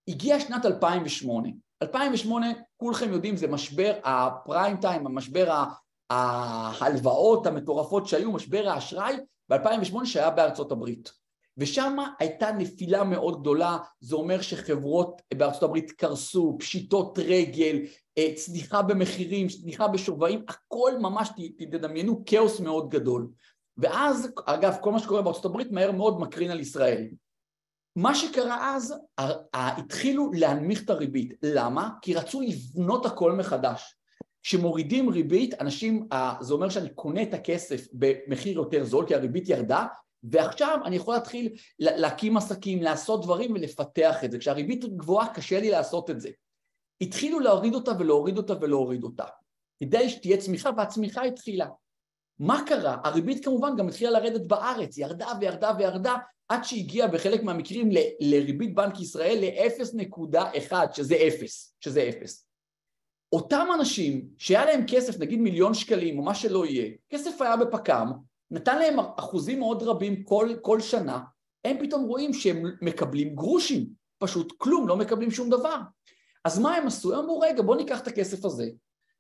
הגיע שנת 2008. 2008, כולכם יודעים, זה משבר הפריים טיים, המשבר ההלוואות המטורפות שהיו, משבר האשראי, ב-2008 שהיה בארצות הברית. ושם הייתה נפילה מאוד גדולה, זה אומר שחברות בארצות הברית קרסו, פשיטות רגל, צניחה במחירים, צניחה בשווים, הכל ממש, תדמיינו, כאוס מאוד גדול. ואז, אגב, כל מה שקורה בארצות הברית מהר מאוד מקרין על ישראל. מה שקרה אז, התחילו להנמיך את הריבית. למה? כי רצו לבנות הכל מחדש. כשמורידים ריבית, אנשים, זה אומר שאני קונה את הכסף במחיר יותר זול, כי הריבית ירדה, ועכשיו אני יכול להתחיל להקים עסקים, לעשות דברים ולפתח את זה. כשהריבית גבוהה קשה לי לעשות את זה. התחילו להוריד אותה ולהוריד אותה ולהוריד אותה. כדי שתהיה צמיחה, והצמיחה התחילה. מה קרה? הריבית כמובן גם התחילה לרדת בארץ, ירדה וירדה וירדה, עד שהגיעה בחלק מהמקרים ל, לריבית בנק ישראל ל-0.1, שזה 0, שזה 0. אותם אנשים שהיה להם כסף, נגיד מיליון שקלים או מה שלא יהיה, כסף היה בפק"ם, נתן להם אחוזים מאוד רבים כל, כל שנה, הם פתאום רואים שהם מקבלים גרושים, פשוט כלום, לא מקבלים שום דבר. אז מה הם עשו? הם אמרו, רגע, בואו ניקח את הכסף הזה,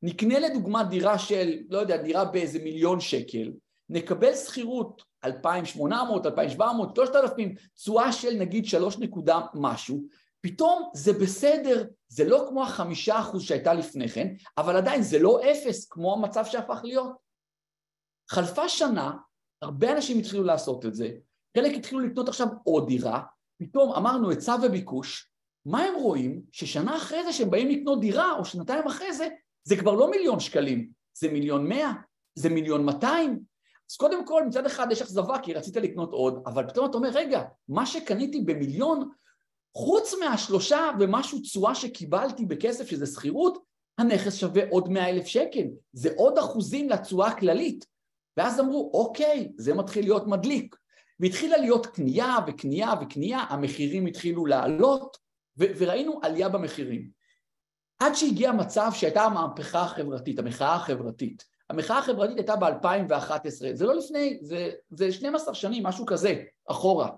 נקנה לדוגמה דירה של, לא יודע, דירה באיזה מיליון שקל, נקבל שכירות 2,800, 2,700, 3,000, תשואה של נגיד 3 נקודה משהו, פתאום זה בסדר, זה לא כמו החמישה אחוז שהייתה לפני כן, אבל עדיין זה לא אפס כמו המצב שהפך להיות. חלפה שנה, הרבה אנשים התחילו לעשות את זה, חלק התחילו לקנות עכשיו עוד דירה, פתאום אמרנו היצע וביקוש, מה הם רואים? ששנה אחרי זה שהם באים לקנות דירה, או שנתיים אחרי זה, זה כבר לא מיליון שקלים, זה מיליון מאה, זה מיליון מאתיים. אז קודם כל מצד אחד יש אכזבה כי רצית לקנות עוד, אבל פתאום אתה אומר רגע, מה שקניתי במיליון, חוץ מהשלושה ומשהו תשואה שקיבלתי בכסף שזה שכירות, הנכס שווה עוד מאה אלף שקל, זה עוד אחוזים לתשואה הכללית. ואז אמרו אוקיי, זה מתחיל להיות מדליק. והתחילה להיות קנייה וקנייה וקנייה, המחירים התחילו לעלות וראינו עלייה במחירים. עד שהגיע מצב שהייתה המהפכה החברתית, המחאה החברתית. המחאה החברתית הייתה ב-2011, זה לא לפני, זה, זה 12 שנים, משהו כזה, אחורה.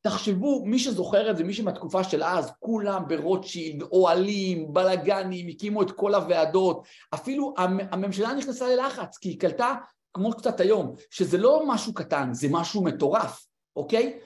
תחשבו, מי שזוכר את זה, מי שמהתקופה של אז, כולם ברוטשילד, אוהלים, בלאגנים, הקימו את כל הוועדות, אפילו הממשלה נכנסה ללחץ, כי היא קלטה, כמו קצת היום, שזה לא משהו קטן, זה משהו מטורף, אוקיי?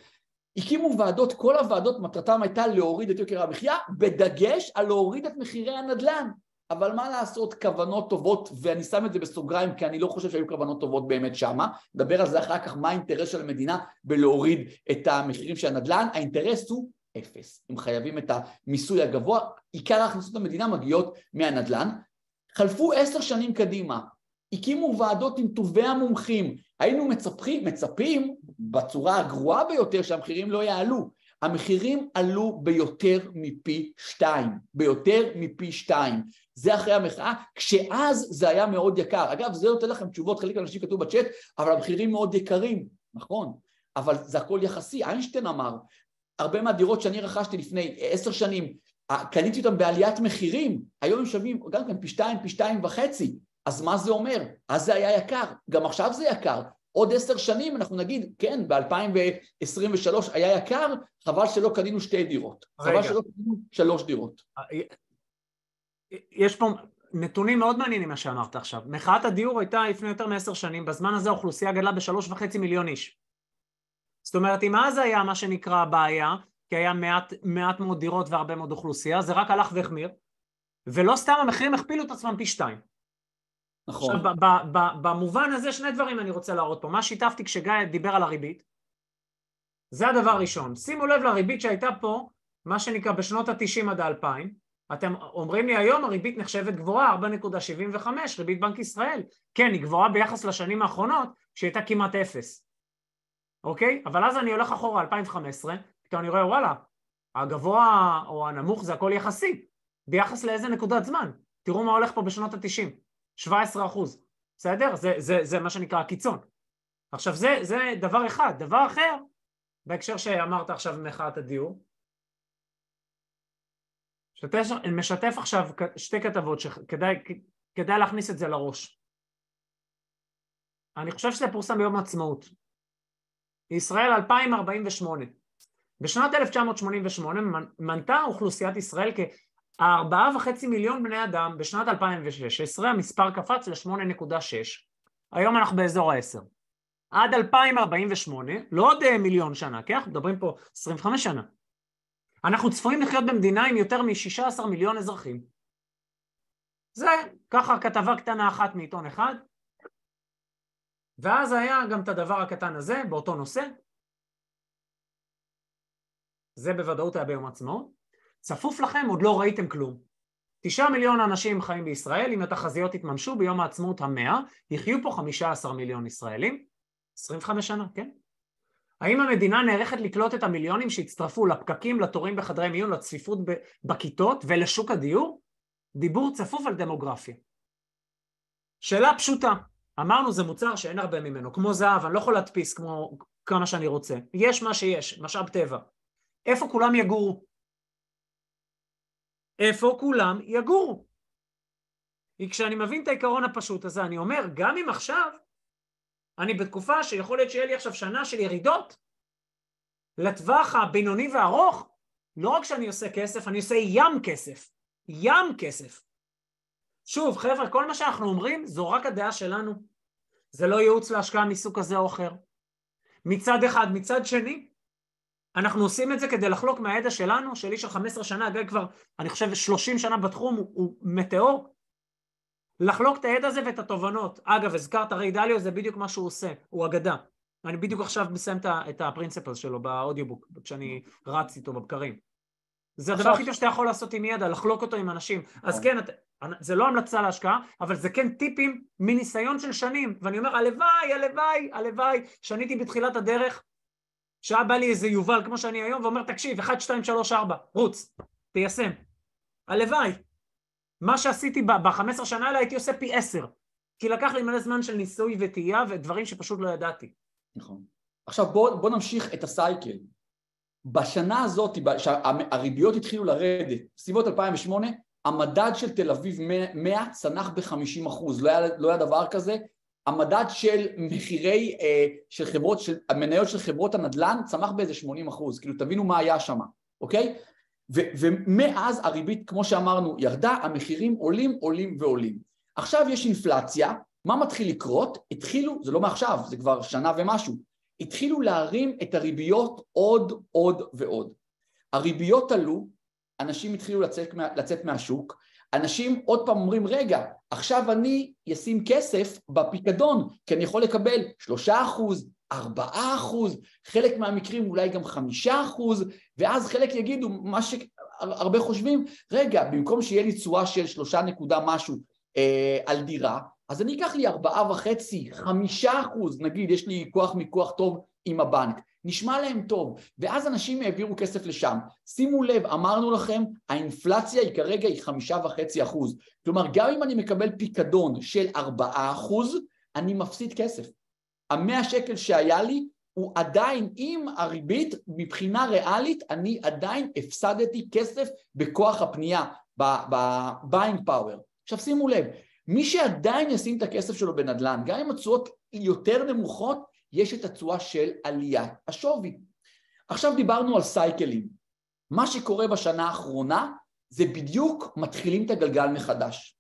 הקימו ועדות, כל הוועדות מטרתם הייתה להוריד את יוקר המחיה, בדגש על להוריד את מחירי הנדל"ן. אבל מה לעשות, כוונות טובות, ואני שם את זה בסוגריים כי אני לא חושב שהיו כוונות טובות באמת שמה, נדבר על זה אחר כך מה האינטרס של המדינה בלהוריד את המחירים של הנדל"ן, האינטרס הוא אפס, הם חייבים את המיסוי הגבוה, עיקר ההכנסות המדינה מגיעות מהנדל"ן, חלפו עשר שנים קדימה, הקימו ועדות עם טובי המומחים, היינו מצפים, מצפים בצורה הגרועה ביותר שהמחירים לא יעלו. המחירים עלו ביותר מפי שתיים, ביותר מפי שתיים. זה אחרי המחאה, כשאז זה היה מאוד יקר. אגב, זה נותן לכם תשובות, חלק מהאנשים כתוב בצ'אט, אבל המחירים מאוד יקרים, נכון, אבל זה הכל יחסי. איינשטיין אמר, הרבה מהדירות שאני רכשתי לפני עשר שנים, קניתי אותן בעליית מחירים, היום הם שווים גם כן פי שתיים, פי שתיים וחצי. אז מה זה אומר? אז זה היה יקר, גם עכשיו זה יקר. עוד עשר שנים אנחנו נגיד, כן, ב-2023 היה יקר, חבל שלא קנינו שתי דירות. רגע. חבל שלא קנינו שלוש דירות. יש פה נתונים מאוד מעניינים מה שאמרת עכשיו. מחאת הדיור הייתה לפני יותר מעשר שנים, בזמן הזה האוכלוסייה גדלה בשלוש וחצי מיליון איש. זאת אומרת, אם אז היה מה שנקרא בעיה, כי היה מעט, מעט מאוד דירות והרבה מאוד אוכלוסייה, זה רק הלך והחמיר, ולא סתם המחירים הכפילו את עצמם פי שתיים. נכון. עכשיו, במובן הזה שני דברים אני רוצה להראות פה. מה שיתפתי כשגיא דיבר על הריבית, זה הדבר הראשון. שימו לב לריבית שהייתה פה, מה שנקרא בשנות ה-90 עד ה-2000. אתם אומרים לי היום הריבית נחשבת גבוהה, 4.75, ריבית בנק ישראל. כן, היא גבוהה ביחס לשנים האחרונות, שהייתה כמעט אפס. אוקיי? אבל אז אני הולך אחורה, 2015, פתאום אני רואה, וואלה, הגבוה או הנמוך זה הכל יחסי. ביחס לאיזה נקודת זמן? תראו מה הולך פה בשנות ה-90. 17 אחוז, בסדר? זה, זה, זה מה שנקרא הקיצון. עכשיו זה, זה דבר אחד. דבר אחר, בהקשר שאמרת עכשיו במחאת הדיור, משתף, משתף עכשיו שתי כתבות שכדאי להכניס את זה לראש. אני חושב שזה פורסם ביום העצמאות. ישראל 2048. בשנת 1988 מנתה אוכלוסיית ישראל כ... הארבעה וחצי מיליון בני אדם בשנת 2016 המספר קפץ ל-8.6 היום אנחנו באזור ה-10 עד 2048, לא עוד אה, מיליון שנה, כן? אנחנו מדברים פה 25 שנה. אנחנו צפויים לחיות במדינה עם יותר מ-16 מיליון אזרחים. זה ככה כתבה קטנה אחת מעיתון אחד, ואז היה גם את הדבר הקטן הזה באותו נושא, זה בוודאות היה ביום עצמאות, צפוף לכם, עוד לא ראיתם כלום. תשעה מיליון אנשים חיים בישראל, אם התחזיות יתממשו ביום העצמאות המאה, יחיו פה חמישה עשר מיליון ישראלים, עשרים וחמש שנה, כן? האם המדינה נערכת לקלוט את המיליונים שהצטרפו לפקקים, לתורים בחדרי מיון, לצפיפות בכיתות ולשוק הדיור? דיבור צפוף על דמוגרפיה. שאלה פשוטה, אמרנו זה מוצר שאין הרבה ממנו, כמו זהב, אני לא יכול להדפיס כמו כמה שאני רוצה. יש מה שיש, משאב טבע. איפה כולם יגורו? איפה כולם יגורו? כי כשאני מבין את העיקרון הפשוט הזה, אני אומר, גם אם עכשיו אני בתקופה שיכול להיות שיהיה לי עכשיו שנה של ירידות, לטווח הבינוני והארוך, לא רק שאני עושה כסף, אני עושה ים כסף. ים כסף. שוב, חבר'ה, כל מה שאנחנו אומרים זו רק הדעה שלנו. זה לא ייעוץ להשקעה מסוג כזה או אחר. מצד אחד. מצד שני, אנחנו עושים את זה כדי לחלוק מהידע שלנו, של איש של 15 שנה, גיא כבר, אני חושב, 30 שנה בתחום, הוא, הוא מטאור. לחלוק את הידע הזה ואת התובנות. אגב, הזכרת ריי דליו, זה בדיוק מה שהוא עושה, הוא אגדה. אני בדיוק עכשיו מסיים את הפרינציפל שלו באודיובוק, כשאני רץ איתו בבקרים. זה הדבר הכי טוב שאתה יכול לעשות עם ידע, לחלוק אותו עם אנשים. אז כן, זה לא המלצה להשקעה, אבל זה כן טיפים מניסיון של שנים. ואני אומר, הלוואי, הלוואי, הלוואי, שניתי בתחילת הדרך, שהיה בא לי איזה יובל כמו שאני היום, ואומר, תקשיב, 1, 2, 3, 4, רוץ, תיישם. הלוואי. מה שעשיתי ב-15 שנה האלה הייתי עושה פי 10. כי לקח לי מלא זמן של ניסוי וטעייה ודברים שפשוט לא ידעתי. נכון. עכשיו בוא, בוא נמשיך את הסייקל. בשנה הזאת, שהריביות התחילו לרדת, בסביבות 2008, המדד של תל אביב 100 צנח ב-50 אחוז, לא, לא היה דבר כזה, המדד של מחירי, אה, של חברות, של המניות של חברות הנדל"ן צמח באיזה 80 אחוז, כאילו תבינו מה היה שם, אוקיי? ו, ומאז הריבית, כמו שאמרנו, ירדה, המחירים עולים, עולים ועולים. עכשיו יש אינפלציה, מה מתחיל לקרות? התחילו, זה לא מעכשיו, זה כבר שנה ומשהו, התחילו להרים את הריביות עוד, עוד ועוד. הריביות עלו, אנשים התחילו לצאת, לצאת מהשוק, אנשים עוד פעם אומרים, רגע, עכשיו אני אשים כסף בפיקדון, כי אני יכול לקבל שלושה אחוז, ארבעה אחוז, חלק מהמקרים אולי גם חמישה אחוז, ואז חלק יגידו, מה שהרבה חושבים, רגע, במקום שיהיה לי תשואה של שלושה נקודה משהו אה, על דירה, אז אני אקח לי ארבעה וחצי, חמישה אחוז, נגיד יש לי כוח מיקוח טוב עם הבנק, נשמע להם טוב, ואז אנשים העבירו כסף לשם. שימו לב, אמרנו לכם, האינפלציה היא כרגע היא חמישה וחצי אחוז. כלומר, גם אם אני מקבל פיקדון של ארבעה אחוז, אני מפסיד כסף. המאה שקל שהיה לי, הוא עדיין, עם הריבית, מבחינה ריאלית, אני עדיין הפסדתי כסף בכוח הפנייה, ב-buying power. עכשיו שימו לב, מי שעדיין ישים את הכסף שלו בנדל"ן, גם אם התשואות יותר נמוכות, יש את התשואה של עליית השווי. עכשיו דיברנו על סייקלים. מה שקורה בשנה האחרונה זה בדיוק מתחילים את הגלגל מחדש.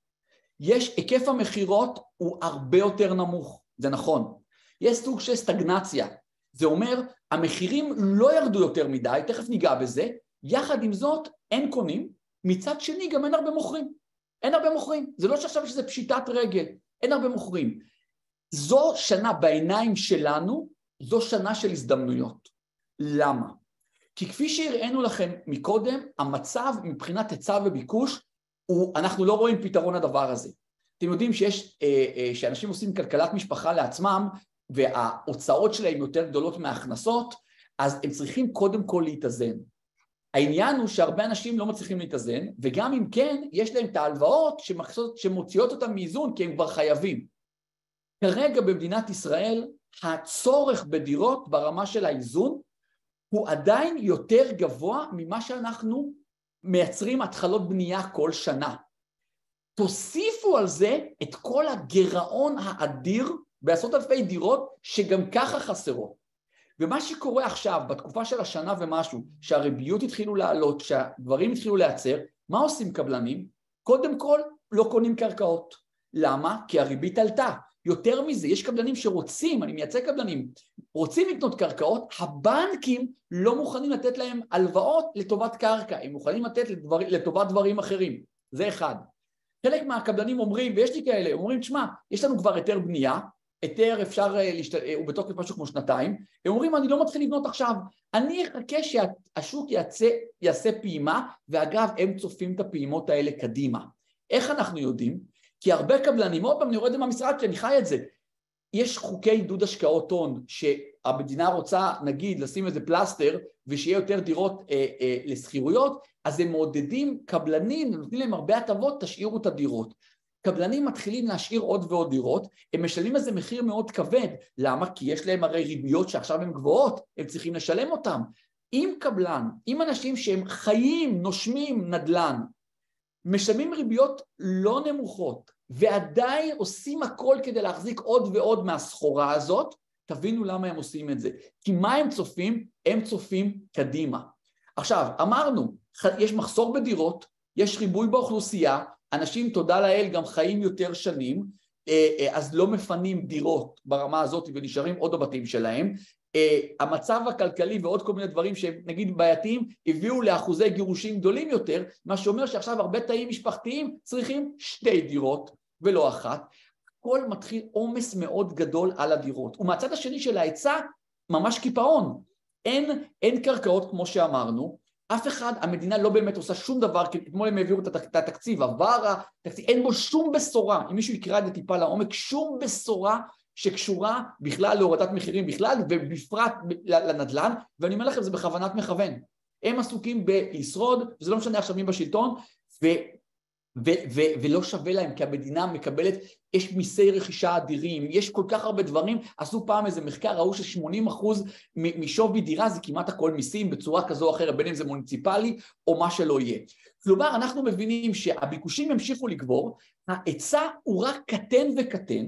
יש, היקף המכירות הוא הרבה יותר נמוך, זה נכון. יש סוג של סטגנציה, זה אומר המחירים לא ירדו יותר מדי, תכף ניגע בזה, יחד עם זאת אין קונים, מצד שני גם אין הרבה מוכרים. אין הרבה מוכרים, זה לא שעכשיו שזה פשיטת רגל, אין הרבה מוכרים. זו שנה בעיניים שלנו, זו שנה של הזדמנויות. למה? כי כפי שהראינו לכם מקודם, המצב מבחינת היצע וביקוש, הוא, אנחנו לא רואים פתרון לדבר הזה. אתם יודעים שיש, אה, אה, שאנשים עושים כלכלת משפחה לעצמם, וההוצאות שלהם יותר גדולות מההכנסות, אז הם צריכים קודם כל להתאזן. העניין הוא שהרבה אנשים לא מצליחים להתאזן, וגם אם כן, יש להם את ההלוואות שמוציאות אותם מאיזון כי הם כבר חייבים. כרגע במדינת ישראל הצורך בדירות ברמה של האיזון הוא עדיין יותר גבוה ממה שאנחנו מייצרים התחלות בנייה כל שנה. תוסיפו על זה את כל הגירעון האדיר בעשרות אלפי דירות שגם ככה חסרות. ומה שקורה עכשיו, בתקופה של השנה ומשהו, שהריביות התחילו לעלות, שהדברים התחילו להיעצר, מה עושים קבלנים? קודם כל, לא קונים קרקעות. למה? כי הריבית עלתה. יותר מזה, יש קבלנים שרוצים, אני מייצג קבלנים, רוצים לקנות קרקעות, הבנקים לא מוכנים לתת להם הלוואות לטובת קרקע, הם מוכנים לתת לדבר, לטובת דברים אחרים, זה אחד. חלק מהקבלנים אומרים, ויש לי כאלה, אומרים, תשמע, יש לנו כבר היתר בנייה, היתר אפשר, אה, להשת... אה, הוא בתוקף משהו כמו שנתיים, הם אומרים אני לא מתחיל לבנות עכשיו, אני אחכה שהשוק יעשה, יעשה פעימה, ואגב הם צופים את הפעימות האלה קדימה. איך אנחנו יודעים? כי הרבה קבלנים, עוד פעם אני את זה מהמשרד כי אני חי את זה, יש חוקי עידוד השקעות הון שהמדינה רוצה נגיד לשים איזה פלסטר ושיהיה יותר דירות אה, אה, לשכירויות אז הם מעודדים קבלנים, נותנים להם הרבה הטבות, תשאירו את הדירות. קבלנים מתחילים להשאיר עוד ועוד דירות, הם משלמים איזה מחיר מאוד כבד. למה? כי יש להם הרי ריביות שעכשיו הן גבוהות, הם צריכים לשלם אותן. אם קבלן, אם אנשים שהם חיים, נושמים נדל"ן, משלמים ריביות לא נמוכות, ועדיין עושים הכל כדי להחזיק עוד ועוד מהסחורה הזאת, תבינו למה הם עושים את זה. כי מה הם צופים? הם צופים קדימה. עכשיו, אמרנו, יש מחסור בדירות, יש ריבוי באוכלוסייה, אנשים, תודה לאל, גם חיים יותר שנים, אה, אה, אז לא מפנים דירות ברמה הזאת ונשארים עוד בבתים שלהם. אה, המצב הכלכלי ועוד כל מיני דברים שהם נגיד בעייתיים הביאו לאחוזי גירושים גדולים יותר, מה שאומר שעכשיו הרבה תאים משפחתיים צריכים שתי דירות ולא אחת. הכל מתחיל עומס מאוד גדול על הדירות. ומהצד השני של ההיצע, ממש קיפאון. אין, אין קרקעות כמו שאמרנו, אף אחד, המדינה לא באמת עושה שום דבר, כי אתמול הם העבירו את התקציב, עבר התקציב, אין בו שום בשורה, אם מישהו יקרא את זה טיפה לעומק, שום בשורה שקשורה בכלל להורדת מחירים בכלל, ובפרט לנדל"ן, ואני אומר לכם, זה בכוונת מכוון. הם עסוקים בלשרוד, וזה לא משנה עכשיו מי בשלטון, ו, ו- ו- ולא שווה להם, כי המדינה מקבלת, יש מיסי רכישה אדירים, יש כל כך הרבה דברים, עשו פעם איזה מחקר, ראו ש-80% משווי דירה זה כמעט הכל מיסים בצורה כזו או אחרת, בין אם זה מוניציפלי או מה שלא יהיה. כלומר, אנחנו מבינים שהביקושים ימשיכו לגבור, ההיצע הוא רק קטן וקטן,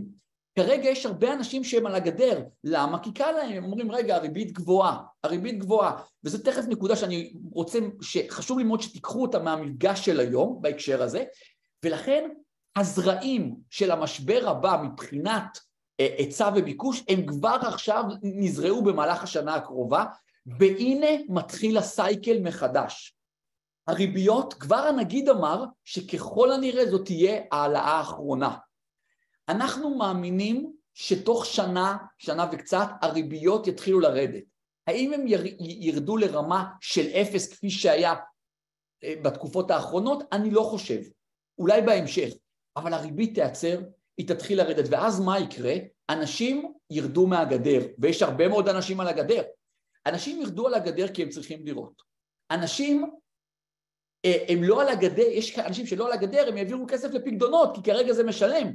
כרגע יש הרבה אנשים שהם על הגדר, למה? כי קל להם, הם אומרים רגע הריבית גבוהה, הריבית גבוהה, וזה תכף נקודה שאני רוצה, שחשוב לי מאוד שתיקחו אותה מהמפגש של היום בהקשר הזה, ולכן הזרעים של המשבר הבא מבחינת אה, היצע וביקוש הם כבר עכשיו נזרעו במהלך השנה הקרובה, והנה מתחיל הסייקל מחדש. הריביות, כבר הנגיד אמר שככל הנראה זאת תהיה העלאה האחרונה. אנחנו מאמינים שתוך שנה, שנה וקצת, הריביות יתחילו לרדת. האם הם ירדו לרמה של אפס כפי שהיה אה, בתקופות האחרונות? אני לא חושב. אולי בהמשך. אבל הריבית תיעצר, היא תתחיל לרדת, ואז מה יקרה? אנשים ירדו מהגדר, ויש הרבה מאוד אנשים על הגדר. אנשים ירדו על הגדר כי הם צריכים דירות. אנשים אה, הם לא על הגדר, יש אנשים שלא על הגדר, הם יעבירו כסף לפקדונות, כי כרגע זה משלם.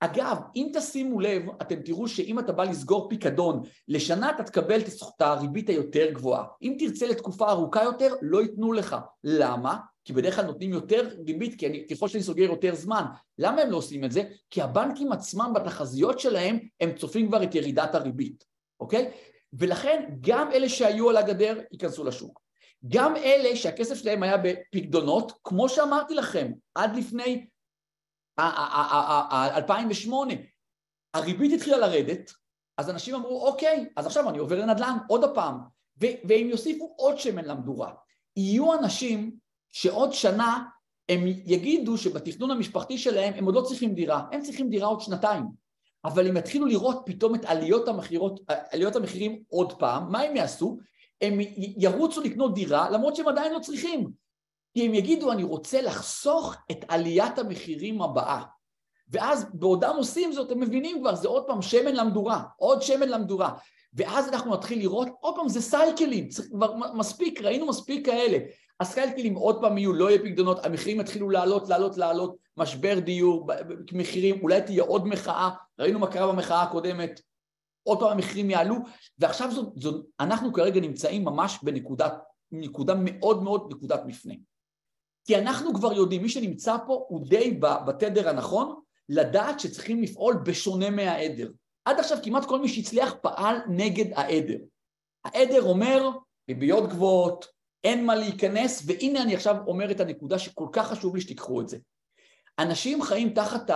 אגב, אם תשימו לב, אתם תראו שאם אתה בא לסגור פיקדון לשנה, אתה תקבל את הריבית היותר גבוהה. אם תרצה לתקופה ארוכה יותר, לא ייתנו לך. למה? כי בדרך כלל נותנים יותר ריבית, כי אני, ככל שאני סוגר יותר זמן. למה הם לא עושים את זה? כי הבנקים עצמם בתחזיות שלהם, הם צופים כבר את ירידת הריבית, אוקיי? ולכן גם אלה שהיו על הגדר ייכנסו לשוק. גם אלה שהכסף שלהם היה בפקדונות, כמו שאמרתי לכם, עד לפני 2008, הריבית התחילה לרדת, אז אנשים אמרו, אוקיי, אז עכשיו אני עובר לנדל"ן עוד הפעם, והם יוסיפו עוד שמן למדורה. יהיו אנשים שעוד שנה הם יגידו שבתכנון המשפחתי שלהם הם עוד לא צריכים דירה, הם צריכים דירה עוד שנתיים. אבל הם יתחילו לראות פתאום את עליות, המחירות, עליות המחירים עוד פעם, מה הם יעשו? הם ירוצו לקנות דירה למרות שהם עדיין לא צריכים. כי הם יגידו אני רוצה לחסוך את עליית המחירים הבאה. ואז בעודם עושים זאת הם מבינים כבר זה עוד פעם שמן למדורה, עוד שמן למדורה. ואז אנחנו נתחיל לראות עוד פעם זה סייקלים, כבר מספיק, ראינו מספיק כאלה. הסייקלים עוד פעם יהיו, לא יהיו פקדונות, המחירים יתחילו לעלות, לעלות, לעלות, משבר דיור, מחירים, אולי תהיה עוד מחאה, ראינו מה קרה במחאה הקודמת, עוד פעם המחירים יעלו, ועכשיו זאת, זאת, אנחנו כרגע נמצאים ממש בנקודה נקודה מאוד מאוד נקודת מפנה. כי אנחנו כבר יודעים, מי שנמצא פה הוא די בתדר הנכון, לדעת שצריכים לפעול בשונה מהעדר. עד עכשיו כמעט כל מי שהצליח פעל נגד העדר. העדר אומר, ריביות גבוהות, אין מה להיכנס, והנה אני עכשיו אומר את הנקודה שכל כך חשוב לי שתיקחו את זה. אנשים חיים תחת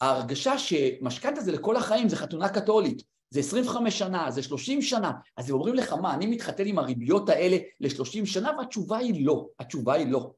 ההרגשה שמשכנתה זה לכל החיים, זה חתונה קתולית, זה 25 שנה, זה 30 שנה, אז הם אומרים לך, מה, אני מתחתן עם הריביות האלה ל-30 שנה? והתשובה היא לא, התשובה היא לא.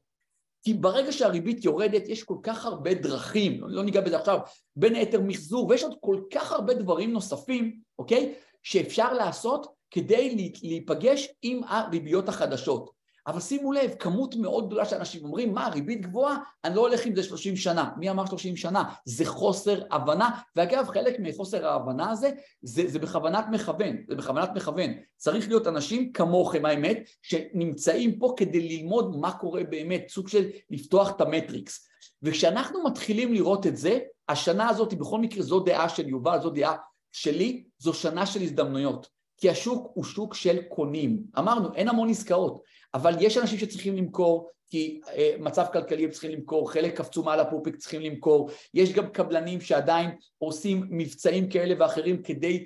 כי ברגע שהריבית יורדת יש כל כך הרבה דרכים, לא ניגע בזה עכשיו, בין היתר מחזור, ויש עוד כל כך הרבה דברים נוספים, אוקיי? שאפשר לעשות כדי להיפגש עם הריביות החדשות. אבל שימו לב, כמות מאוד גדולה של אנשים אומרים, מה, ריבית גבוהה? אני לא הולך עם זה 30 שנה. מי אמר 30 שנה? זה חוסר הבנה, ואגב, חלק מחוסר ההבנה הזה, זה, זה בכוונת מכוון, זה בכוונת מכוון. צריך להיות אנשים כמוכם, האמת, שנמצאים פה כדי ללמוד מה קורה באמת, סוג של לפתוח את המטריקס. וכשאנחנו מתחילים לראות את זה, השנה הזאת, בכל מקרה זו דעה של יובל, זו דעה שלי, זו שנה של הזדמנויות. כי השוק הוא שוק של קונים. אמרנו, אין המון עסקאות. אבל יש אנשים שצריכים למכור כי אה, מצב כלכלי הם צריכים למכור, חלק קפצו מעל הפופיק צריכים למכור, יש גם קבלנים שעדיין עושים מבצעים כאלה ואחרים כדי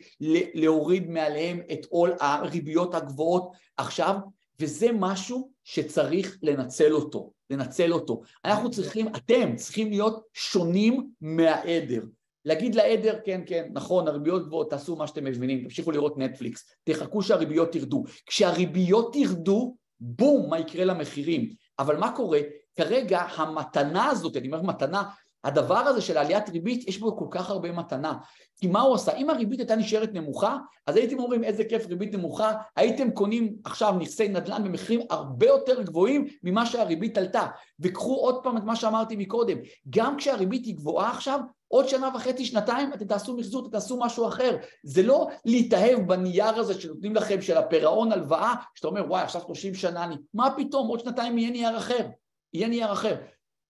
להוריד מעליהם את עול הריביות הגבוהות עכשיו, וזה משהו שצריך לנצל אותו, לנצל אותו. אנחנו צריכים, אתם צריכים להיות שונים מהעדר. להגיד לעדר, כן, כן, נכון, הריביות גבוהות, תעשו מה שאתם מבינים, תמשיכו לראות נטפליקס, תחכו שהריביות ירדו. כשהריביות ירדו, בום, מה יקרה למחירים. אבל מה קורה? כרגע המתנה הזאת, אני אומר מתנה, הדבר הזה של עליית ריבית, יש בו כל כך הרבה מתנה. כי מה הוא עשה? אם הריבית הייתה נשארת נמוכה, אז הייתם אומרים איזה כיף ריבית נמוכה, הייתם קונים עכשיו נכסי נדל"ן במחירים הרבה יותר גבוהים ממה שהריבית עלתה. וקחו עוד פעם את מה שאמרתי מקודם, גם כשהריבית היא גבוהה עכשיו, עוד שנה וחצי, שנתיים, אתם תעשו מחזור, אתם תעשו משהו אחר. זה לא להתאהב בנייר הזה שנותנים לכם של הפירעון הלוואה, שאתה אומר, וואי, עכשיו 30 שנה אני... מה פתאום, עוד שנתיים יהיה נייר אחר. יהיה נייר אחר.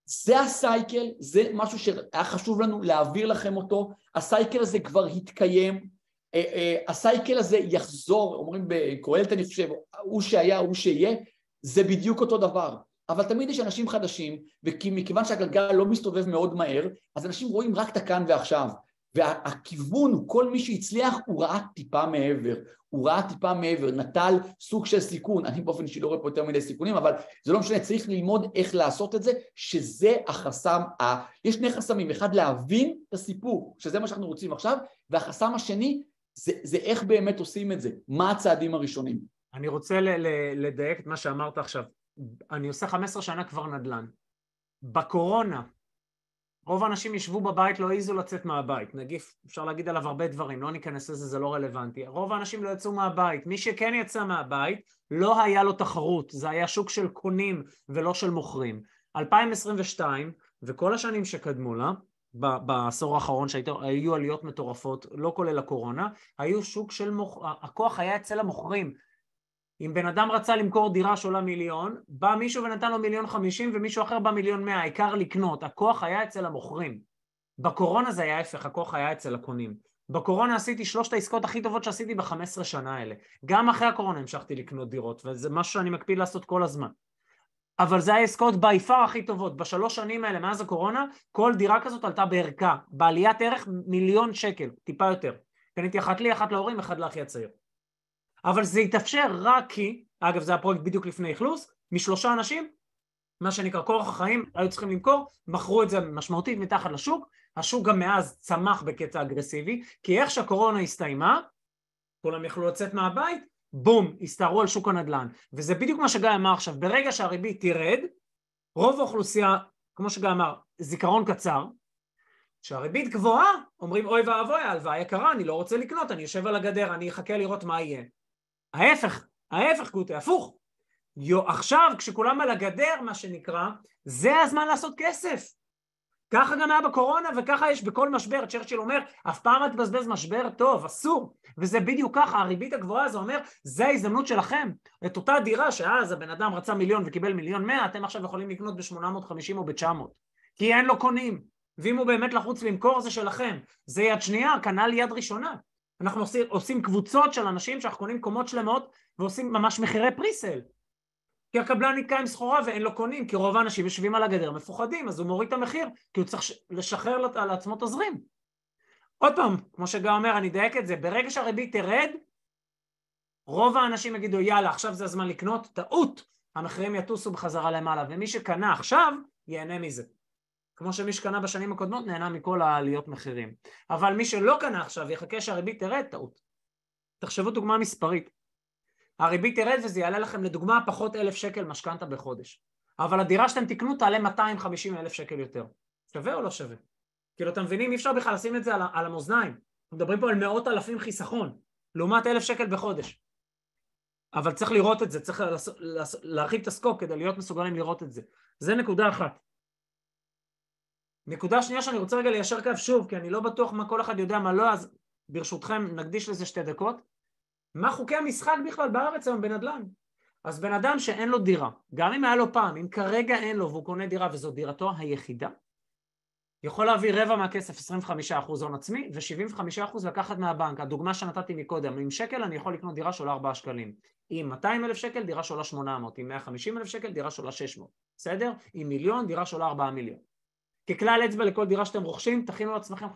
זה ה cycle, זה משהו שהיה חשוב לנו להעביר לכם אותו, ה cycle הזה כבר התקיים, אה, אה, הסייקל הזה יחזור, אומרים בקהלת אני חושב, הוא שהיה, הוא שיהיה, זה בדיוק אותו דבר. אבל תמיד יש אנשים חדשים, ומכיוון שהגלגל לא מסתובב מאוד מהר, אז אנשים רואים רק את הכאן ועכשיו. והכיוון הוא, כל מי שהצליח, הוא ראה טיפה מעבר. הוא ראה טיפה מעבר, נטל סוג של סיכון. אני באופן אישי לא רואה פה יותר מדי סיכונים, אבל זה לא משנה, צריך ללמוד איך לעשות את זה, שזה החסם, ה... יש שני חסמים, אחד להבין את הסיפור, שזה מה שאנחנו רוצים עכשיו, והחסם השני זה, זה איך באמת עושים את זה, מה הצעדים הראשונים. אני רוצה לדייק את מה שאמרת עכשיו. אני עושה 15 שנה כבר נדל"ן. בקורונה, רוב האנשים ישבו בבית, לא העזו לצאת מהבית. נגיף, אפשר להגיד עליו הרבה דברים, לא ניכנס לזה, זה לא רלוונטי. רוב האנשים לא יצאו מהבית. מי שכן יצא מהבית, לא היה לו תחרות. זה היה שוק של קונים ולא של מוכרים. 2022, וכל השנים שקדמו לה, בעשור האחרון שהיו עליות מטורפות, לא כולל הקורונה, היו שוק של מוכרים, הכוח היה אצל המוכרים. אם בן אדם רצה למכור דירה שעולה מיליון, בא מישהו ונתן לו מיליון חמישים ומישהו אחר בא מיליון מאה, העיקר לקנות, הכוח היה אצל המוכרים. בקורונה זה היה ההפך, הכוח היה אצל הקונים. בקורונה עשיתי שלושת העסקאות הכי טובות שעשיתי בחמש עשרה שנה האלה. גם אחרי הקורונה המשכתי לקנות דירות, וזה משהו שאני מקפיד לעשות כל הזמן. אבל זה העסקאות בי פאר הכי טובות. בשלוש שנים האלה מאז הקורונה, כל דירה כזאת עלתה בערכה, בעליית ערך מיליון שקל, טיפה יותר. קניתי אחת לי, אחת להורים, אחת לאחי הצעיר. אבל זה התאפשר רק כי, אגב זה הפרויקט בדיוק לפני אכלוס, משלושה אנשים, מה שנקרא כורח החיים, היו צריכים למכור, מכרו את זה משמעותית מתחת לשוק, השוק גם מאז צמח בקטע אגרסיבי, כי איך שהקורונה הסתיימה, כולם יכלו לצאת מהבית, בום, הסתערו על שוק הנדל"ן. וזה בדיוק מה שגיא אמר עכשיו, ברגע שהריבית תרד, רוב האוכלוסייה, כמו שגיא אמר, זיכרון קצר, כשהריבית גבוהה, אומרים אוי ואבוי, ההלוואה יקרה, אני לא רוצה לקנות, אני יושב על הגדר, אני אחכה לראות מה יהיה. ההפך, ההפך גוטה, הפוך. יו, עכשיו כשכולם על הגדר מה שנקרא, זה הזמן לעשות כסף. ככה גם היה בקורונה וככה יש בכל משבר, צ'רצ'יל אומר, אף פעם אל תבזבז משבר טוב, אסור. וזה בדיוק ככה, הריבית הגבוהה זה אומר, זה ההזדמנות שלכם. את אותה דירה שאז הבן אדם רצה מיליון וקיבל מיליון מאה, אתם עכשיו יכולים לקנות ב-850 או ב-900. כי אין לו קונים. ואם הוא באמת לחוץ למכור זה שלכם. זה יד שנייה, כנ"ל יד ראשונה. אנחנו עושים, עושים קבוצות של אנשים שאנחנו קונים קומות שלמות ועושים ממש מחירי פריסל. כי הקבלן נתקע עם סחורה ואין לו קונים כי רוב האנשים יושבים על הגדר מפוחדים אז הוא מוריד את המחיר כי הוא צריך לשחרר לעצמו תזרים. עוד פעם, כמו שגיא אומר, אני אדייק את זה, ברגע שהריבית תרד רוב האנשים יגידו יאללה עכשיו זה הזמן לקנות, טעות, המחירים יטוסו בחזרה למעלה ומי שקנה עכשיו ייהנה מזה כמו שמי שקנה בשנים הקודמות נהנה מכל העליות מחירים. אבל מי שלא קנה עכשיו יחכה שהריבית תרד, טעות. תחשבו דוגמה מספרית. הריבית תרד וזה יעלה לכם לדוגמה פחות אלף שקל משכנתה בחודש. אבל הדירה שאתם תקנו תעלה 250 אלף שקל יותר. שווה או לא שווה? כאילו אתם מבינים אי אפשר בכלל לשים את זה על המאזניים. מדברים פה על מאות אלפים חיסכון, לעומת אלף שקל בחודש. אבל צריך לראות את זה, צריך להרחיב את הסקופ כדי להיות מסוגלים לראות את זה. זה נקודה אחת. נקודה שנייה שאני רוצה רגע ליישר קו שוב, כי אני לא בטוח מה כל אחד יודע מה לא, אז ברשותכם נקדיש לזה שתי דקות. מה חוקי המשחק בכלל בארץ היום בנדל"ן? אז בן אדם שאין לו דירה, גם אם היה לו פעם, אם כרגע אין לו והוא קונה דירה וזו דירתו היחידה, יכול להביא רבע מהכסף, 25% הון עצמי, ו-75% לקחת מהבנק. הדוגמה שנתתי מקודם, עם שקל אני יכול לקנות דירה שעולה 4 שקלים. עם 200 אלף שקל דירה שעולה 800, עם 150 אלף שקל דירה שעולה 600, בסדר? עם מיליון דירה שעולה 4 מיליון. ככלל אצבע לכל דירה שאתם רוכשים, תכינו לעצמכם 5%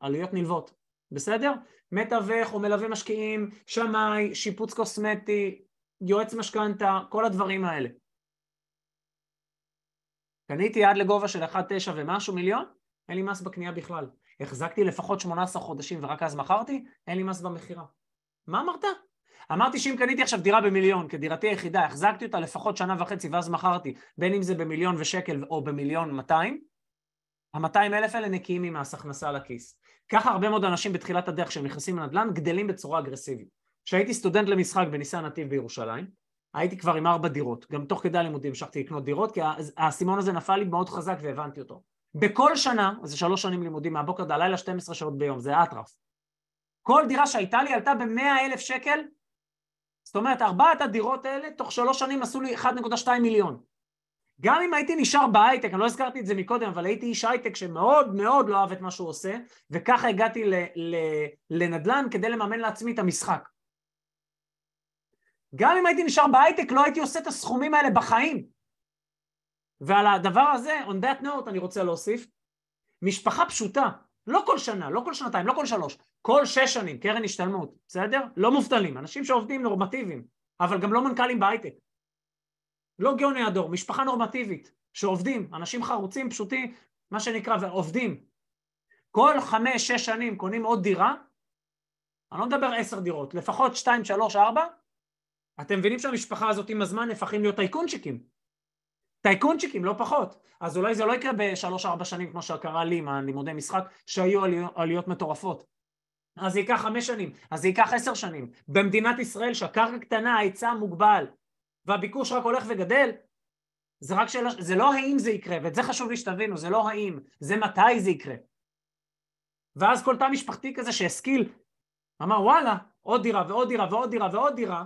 עלויות נלוות, בסדר? מתווך או מלווה משקיעים, שמאי, שיפוץ קוסמטי, יועץ משכנתה, כל הדברים האלה. קניתי עד לגובה של 1.9 ומשהו מיליון, אין לי מס בקנייה בכלל. החזקתי לפחות 18 חודשים ורק אז מכרתי, אין לי מס במכירה. מה אמרת? אמרתי שאם קניתי עכשיו דירה במיליון, כדירתי היחידה, החזקתי אותה לפחות שנה וחצי ואז מכרתי, בין אם זה במיליון ושקל או במיליון 200, ה-200 אלף האלה נקיים ממס הכנסה לכיס. ככה הרבה מאוד אנשים בתחילת הדרך כשהם נכנסים לנדל"ן גדלים בצורה אגרסיבית. כשהייתי סטודנט למשחק בניסן נתיב בירושלים, הייתי כבר עם ארבע דירות, גם תוך כדי הלימודים המשכתי לקנות דירות, כי האסימון הזה נפל לי מאוד חזק והבנתי אותו. בכל שנה, זה שלוש שנים לימודים מהבוקר עד הלילה, 12 שעות ביום, זה אטרף. כל דירה שהייתה לי עלתה ב-100 אלף שקל, זאת אומרת ארבעת הדירות האלה תוך שלוש שנים עשו לי 1.2 מיליון. גם אם הייתי נשאר בהייטק, אני לא הזכרתי את זה מקודם, אבל הייתי איש הייטק שמאוד מאוד לא אוהב את מה שהוא עושה, וככה הגעתי לנדל"ן כדי לממן לעצמי את המשחק. גם אם הייתי נשאר בהייטק לא הייתי עושה את הסכומים האלה בחיים. ועל הדבר הזה, on that note אני רוצה להוסיף, משפחה פשוטה, לא כל שנה, לא כל שנתיים, לא כל שלוש, כל שש שנים, קרן השתלמות, בסדר? לא מובטלים, אנשים שעובדים נורמטיביים, אבל גם לא מנכ"לים בהייטק. לא גאוני הדור, משפחה נורמטיבית, שעובדים, אנשים חרוצים, פשוטים, מה שנקרא, ועובדים. כל חמש, שש שנים קונים עוד דירה, אני לא מדבר עשר דירות, לפחות שתיים, שלוש, ארבע, אתם מבינים שהמשפחה הזאת עם הזמן נהפכים להיות טייקונצ'יקים. טייקונצ'יקים, לא פחות. אז אולי זה לא יקרה בשלוש-ארבע שנים כמו שקרה לי עם הלימודי משחק, שהיו עליות, מטורפות. אז זה ייקח חמש שנים, אז זה ייקח עשר שנים. במדינת ישראל שהקרקע קטנה, ההיצע מוגבל, והביקוש רק הולך וגדל, זה רק שאלה, זה לא האם זה יקרה, ואת זה חשוב לי שתבינו, זה לא האם, זה מתי זה יקרה. ואז כל תא משפחתי כזה שהשכיל, אמר וואלה, עוד דירה ועוד דירה ועוד דירה ועוד דירה,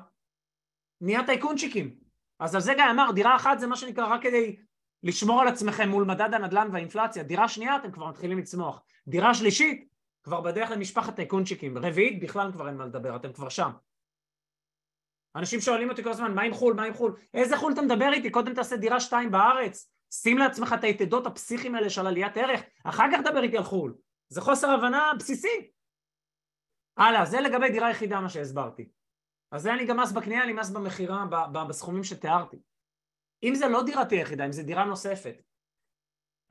נהיה טייקונצ'יקים. אז על זה גיא אמר, דירה אחת זה מה שנקרא רק כדי לשמור על עצמכם מול מדד הנדל"ן והאינפלציה. דירה שנייה אתם כבר מתחילים לצמוח. דירה שלישית כבר בדרך למשפחת טייקונצ'יקים. רביעית בכלל כבר אין מה לדבר, אתם כבר שם. אנשים שואלים אותי כל הזמן, מה עם חו"ל, מה עם חו"ל? איזה חו"ל אתה מדבר איתי? קודם תעשה דירה שתיים בארץ, שים לעצמך את היתדות הפסיכיים האלה של עליית ערך, אחר כך תדבר איתי על חו"ל. זה חוסר הבנה בסיסי. הלאה, זה לגבי דירה יחידה מה שהסברתי. אז זה אני גם מס בקנייה, אני מס במכירה, בסכומים שתיארתי. אם זה לא דירתי יחידה, אם זה דירה נוספת,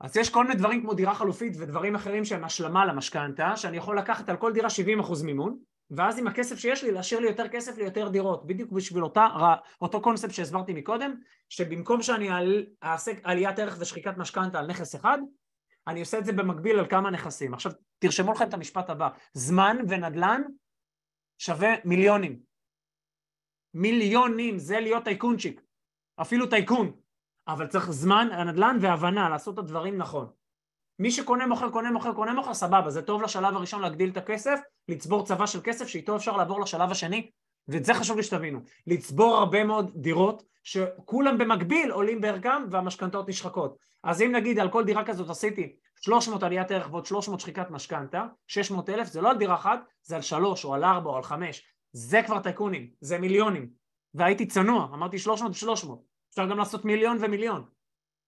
אז יש כל מיני דברים כמו דירה חלופית ודברים אחרים שהם השלמה למשכנתה, שאני יכול לקחת על כל דירה 70% מימון, ואז עם הכסף שיש לי להשאיר לי יותר כסף ליותר דירות, בדיוק בשביל אותה, אותו קונספט שהסברתי מקודם, שבמקום שאני אעשה עליית ערך ושחיקת משכנתה על נכס אחד, אני עושה את זה במקביל על כמה נכסים. עכשיו תרשמו לכם את המשפט הבא, זמן ונדל"ן שווה מיליונים. מיליונים, זה להיות טייקונצ'יק, אפילו טייקון, אבל צריך זמן, הנדל"ן והבנה לעשות את הדברים נכון. מי שקונה מוכר קונה מוכר קונה מוכר סבבה זה טוב לשלב הראשון להגדיל את הכסף לצבור צבא של כסף שאיתו אפשר לעבור לשלב השני ואת זה חשוב לי שתבינו. לצבור הרבה מאוד דירות שכולם במקביל עולים בערכם והמשכנתאות נשחקות. אז אם נגיד על כל דירה כזאת עשיתי 300 עליית ערך ועוד 300 שחיקת משכנתה 600 אלף זה לא על דירה אחת זה על שלוש או על ארבע או על חמש. זה כבר טייקונים זה מיליונים. והייתי צנוע אמרתי 300 ו-300 אפשר גם לעשות מיליון ומיליון.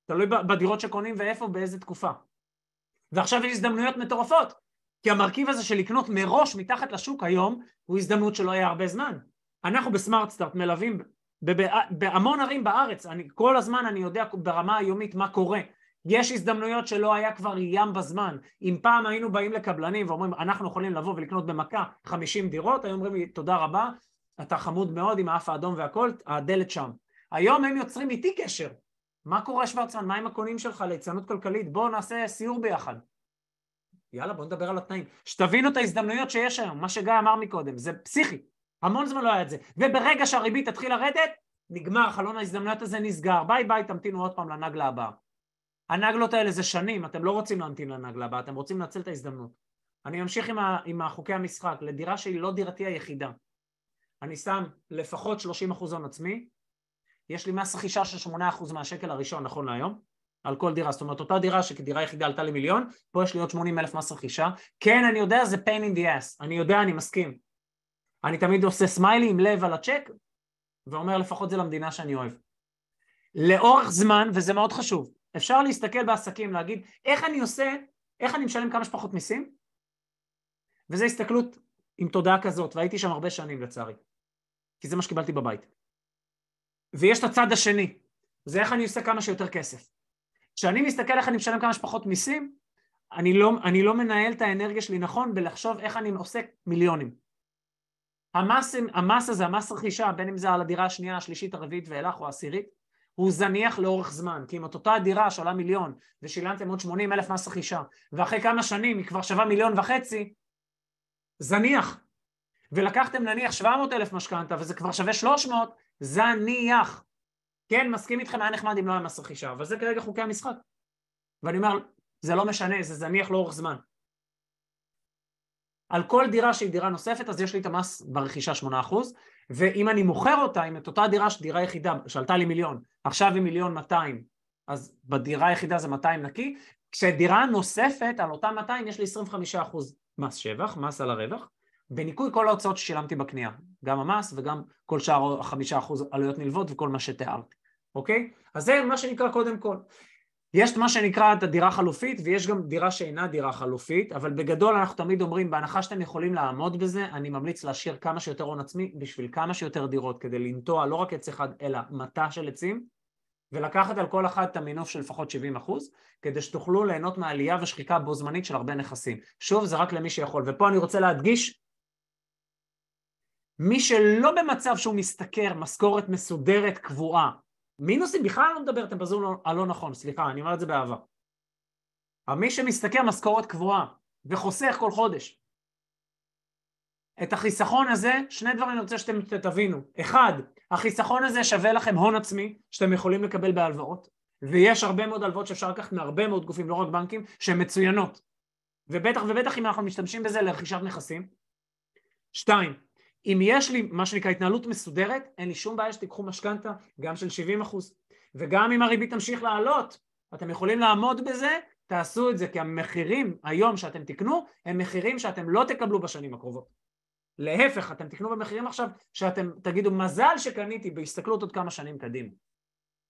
תלוי בדירות שקונים ואיפה באיזה תקופה ועכשיו יש הזדמנויות מטורפות, כי המרכיב הזה של לקנות מראש מתחת לשוק היום הוא הזדמנות שלא יהיה הרבה זמן. אנחנו בסמארט סטארט מלווים בהמון ערים בארץ, אני, כל הזמן אני יודע ברמה היומית מה קורה, יש הזדמנויות שלא היה כבר ים בזמן. אם פעם היינו באים לקבלנים ואומרים אנחנו יכולים לבוא ולקנות במכה 50 דירות, היו אומרים לי תודה רבה, אתה חמוד מאוד עם האף האדום והכל, הדלת שם. היום הם יוצרים איתי קשר. מה קורה שוורצמן? מה עם הקונים שלך ליצנות כלכלית? בואו נעשה סיור ביחד. יאללה בואו נדבר על התנאים. שתבינו את ההזדמנויות שיש היום, מה שגיא אמר מקודם, זה פסיכי. המון זמן לא היה את זה. וברגע שהריבית תתחיל לרדת, נגמר, חלון ההזדמנויות הזה נסגר. ביי ביי, תמתינו עוד פעם לנגלה הבאה. הנגלות האלה זה שנים, אתם לא רוצים להמתין לנגלה הבאה, אתם רוצים לנצל את ההזדמנות. אני ממשיך עם, ה, עם החוקי המשחק, לדירה שהיא לא דירתי היחידה. אני שם לפחות 30% הון עצמי, יש לי מס רכישה של 8% מהשקל הראשון נכון להיום, על כל דירה, זאת אומרת אותה דירה שכדירה יחידה עלתה לי מיליון, פה יש לי עוד 80 אלף מס רכישה, כן אני יודע זה pain in the ass, אני יודע אני מסכים, אני תמיד עושה סמיילי עם לב על הצ'ק ואומר לפחות זה למדינה שאני אוהב. לאורך זמן, וזה מאוד חשוב, אפשר להסתכל בעסקים, להגיד איך אני עושה, איך אני משלם כמה שפחות מיסים, וזו הסתכלות עם תודעה כזאת, והייתי שם הרבה שנים לצערי, כי זה מה שקיבלתי בבית. ויש את הצד השני, זה איך אני עושה כמה שיותר כסף. כשאני מסתכל איך אני משלם כמה שפחות מיסים, אני לא, אני לא מנהל את האנרגיה שלי נכון בלחשוב איך אני עושה מיליונים. המס, המס הזה, המס רכישה, בין אם זה על הדירה השנייה, השלישית, הרביעית ואילך או העשירית, הוא זניח לאורך זמן, כי אם את אותה דירה שעולה מיליון ושילמתם עוד 80 אלף מס רכישה ואחרי כמה שנים היא כבר שווה מיליון וחצי, זניח. ולקחתם נניח 700 אלף משכנתה וזה כבר שווה 300, זניח. כן, מסכים איתכם, היה נחמד אם לא היה מס רכישה, אבל זה כרגע חוקי המשחק. ואני אומר, זה לא משנה, זה זניח לאורך זמן. על כל דירה שהיא דירה נוספת, אז יש לי את המס ברכישה 8%, ואם אני מוכר אותה, אם את אותה דירה, דירה יחידה, שעלתה לי מיליון, עכשיו היא מיליון 200, אז בדירה היחידה זה 200 נקי, כשדירה נוספת, על אותה 200 יש לי 25% מס שבח, מס על הרווח, בניכוי כל ההוצאות ששילמתי בקנייה, גם המס וגם כל שאר החמישה אחוז עלויות נלוות וכל מה שתיארתי, אוקיי? אז זה מה שנקרא קודם כל. יש מה שנקרא את הדירה החלופית ויש גם דירה שאינה דירה חלופית, אבל בגדול אנחנו תמיד אומרים בהנחה שאתם יכולים לעמוד בזה, אני ממליץ להשאיר כמה שיותר הון עצמי בשביל כמה שיותר דירות כדי לנטוע לא רק עץ אחד אלא מטע של עצים ולקחת על כל אחת את המינוף של לפחות 70 אחוז כדי שתוכלו ליהנות מעלייה ושחיקה בו זמנית של הרבה נכסים. שוב זה רק למי שיכול ופה אני רוצה להדגיש מי שלא במצב שהוא משתכר משכורת מסודרת קבועה, מינוסים בכלל לא מדבר, אתם בזום הלא נכון, סליחה, אני אומר את זה באהבה. אבל מי שמשתכר משכורת קבועה וחוסך כל חודש, את החיסכון הזה, שני דברים אני רוצה שאתם תבינו. אחד, החיסכון הזה שווה לכם הון עצמי שאתם יכולים לקבל בהלוואות, ויש הרבה מאוד הלוואות שאפשר לקחת מהרבה מאוד גופים, לא רק בנקים, שהן מצוינות. ובטח ובטח אם אנחנו משתמשים בזה לרכישת נכסים. שתיים, אם יש לי מה שנקרא התנהלות מסודרת, אין לי שום בעיה שתיקחו משכנתה, גם של 70 אחוז. וגם אם הריבית תמשיך לעלות, אתם יכולים לעמוד בזה, תעשו את זה, כי המחירים היום שאתם תקנו, הם מחירים שאתם לא תקבלו בשנים הקרובות. להפך, אתם תקנו במחירים עכשיו שאתם תגידו מזל שקניתי בהסתכלות עוד כמה שנים קדימה.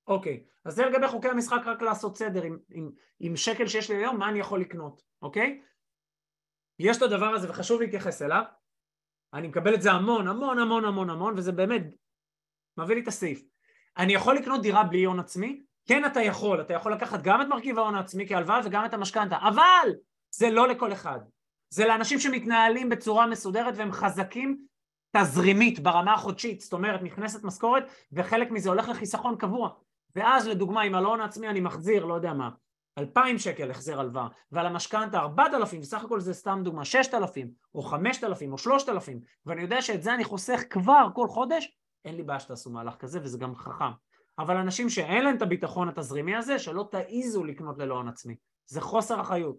אוקיי, אז זה לגבי חוקי המשחק רק לעשות סדר עם, עם, עם שקל שיש לי היום, מה אני יכול לקנות, אוקיי? יש את הדבר הזה וחשוב להתייחס אליו, אני מקבל את זה המון, המון, המון, המון, המון, וזה באמת מביא לי את הסעיף. אני יכול לקנות דירה בלי הון עצמי? כן, אתה יכול. אתה יכול לקחת גם את מרכיב ההון העצמי כהלוואה וגם את המשכנתה, אבל זה לא לכל אחד. זה לאנשים שמתנהלים בצורה מסודרת והם חזקים תזרימית ברמה החודשית, זאת אומרת נכנסת משכורת וחלק מזה הולך לחיסכון קבוע. ואז לדוגמה עם הלון העצמי אני מחזיר, לא יודע מה, אלפיים שקל החזר הלוואה, ועל המשכנתה ארבעת אלפים, בסך הכל זה סתם דוגמה, ששת אלפים, או חמשת אלפים, או שלושת אלפים, ואני יודע שאת זה אני חוסך כבר כל חודש, אין לי בעיה שתעשו מהלך כזה, וזה גם חכם. אבל אנשים שאין להם את הביטחון התזרימי הזה, שלא תעיזו לקנות ללא הון עצמי. זה חוסר אחריות.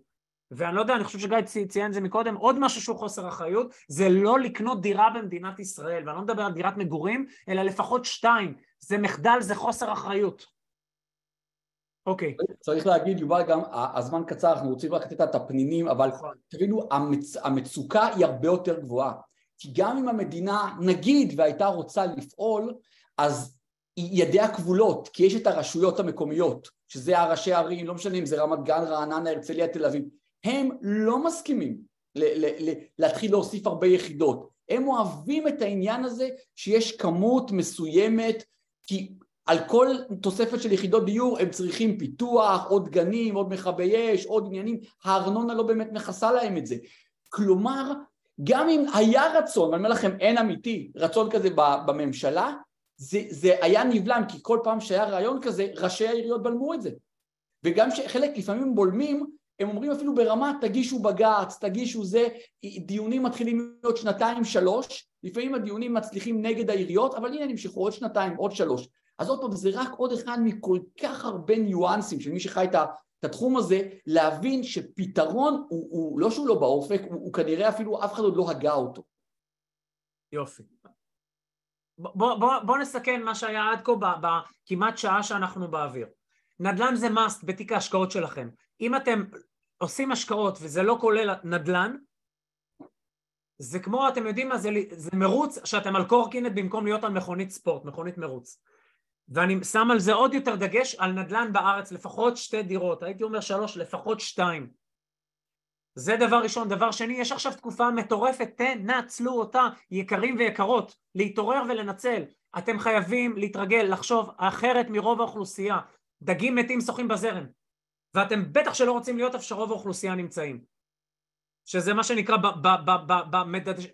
ואני לא יודע, אני חושב שגיא ציין את זה מקודם, עוד משהו שהוא חוסר אחריות, זה לא לקנות דירה במדינת ישראל, ואני לא מדבר על דירת מגורים, אלא לפחות שתיים. זה מחדל, זה חוסר אחריות. אוקיי. Okay. צריך להגיד, יובל, גם הזמן קצר, אנחנו רוצים רק לתת את הפנינים, אבל נכון. תבינו, המצ... המצוקה היא הרבה יותר גבוהה. כי גם אם המדינה, נגיד, והייתה רוצה לפעול, אז ידיה כבולות, כי יש את הרשויות המקומיות, שזה הראשי הערים, לא משנה אם זה רמת גן, רעננה, הרצליה, תל אביב, הם לא מסכימים ל- ל- ל- להתחיל להוסיף הרבה יחידות. הם אוהבים את העניין הזה שיש כמות מסוימת, כי על כל תוספת של יחידות דיור הם צריכים פיתוח, עוד גנים, עוד מכבי אש, עוד עניינים, הארנונה לא באמת מכסה להם את זה. כלומר, גם אם היה רצון, ואני אומר לכם אין אמיתי, רצון כזה בממשלה, זה, זה היה נבלם, כי כל פעם שהיה רעיון כזה, ראשי העיריות בלמו את זה. וגם שחלק לפעמים בולמים, הם אומרים אפילו ברמה תגישו בג"ץ, תגישו זה, דיונים מתחילים להיות שנתיים שלוש, לפעמים הדיונים מצליחים נגד העיריות, אבל הנה נמשכו עוד שנתיים, עוד שלוש. אז עוד פעם, זה רק עוד אחד מכל כך הרבה ניואנסים של מי שחי את התחום הזה, להבין שפתרון הוא, הוא לא שהוא לא באופק, הוא, הוא כנראה אפילו אף אחד עוד לא הגה אותו. יופי. בוא, בוא, בוא נסכם מה שהיה עד כה בכמעט שעה שאנחנו באוויר. נדל"ן זה must בתיק ההשקעות שלכם. אם אתם עושים השקעות וזה לא כולל נדל"ן, זה כמו, אתם יודעים מה, זה, זה מרוץ שאתם על קורקינט במקום להיות על מכונית ספורט, מכונית מרוץ. ואני שם על זה עוד יותר דגש, על נדל"ן בארץ, לפחות שתי דירות, הייתי אומר שלוש, לפחות שתיים. זה דבר ראשון. דבר שני, יש עכשיו תקופה מטורפת, תנצלו אותה, יקרים ויקרות, להתעורר ולנצל. אתם חייבים להתרגל, לחשוב אחרת מרוב האוכלוסייה. דגים מתים שוחים בזרם. ואתם בטח שלא רוצים להיות איפה שרוב האוכלוסייה נמצאים. שזה מה שנקרא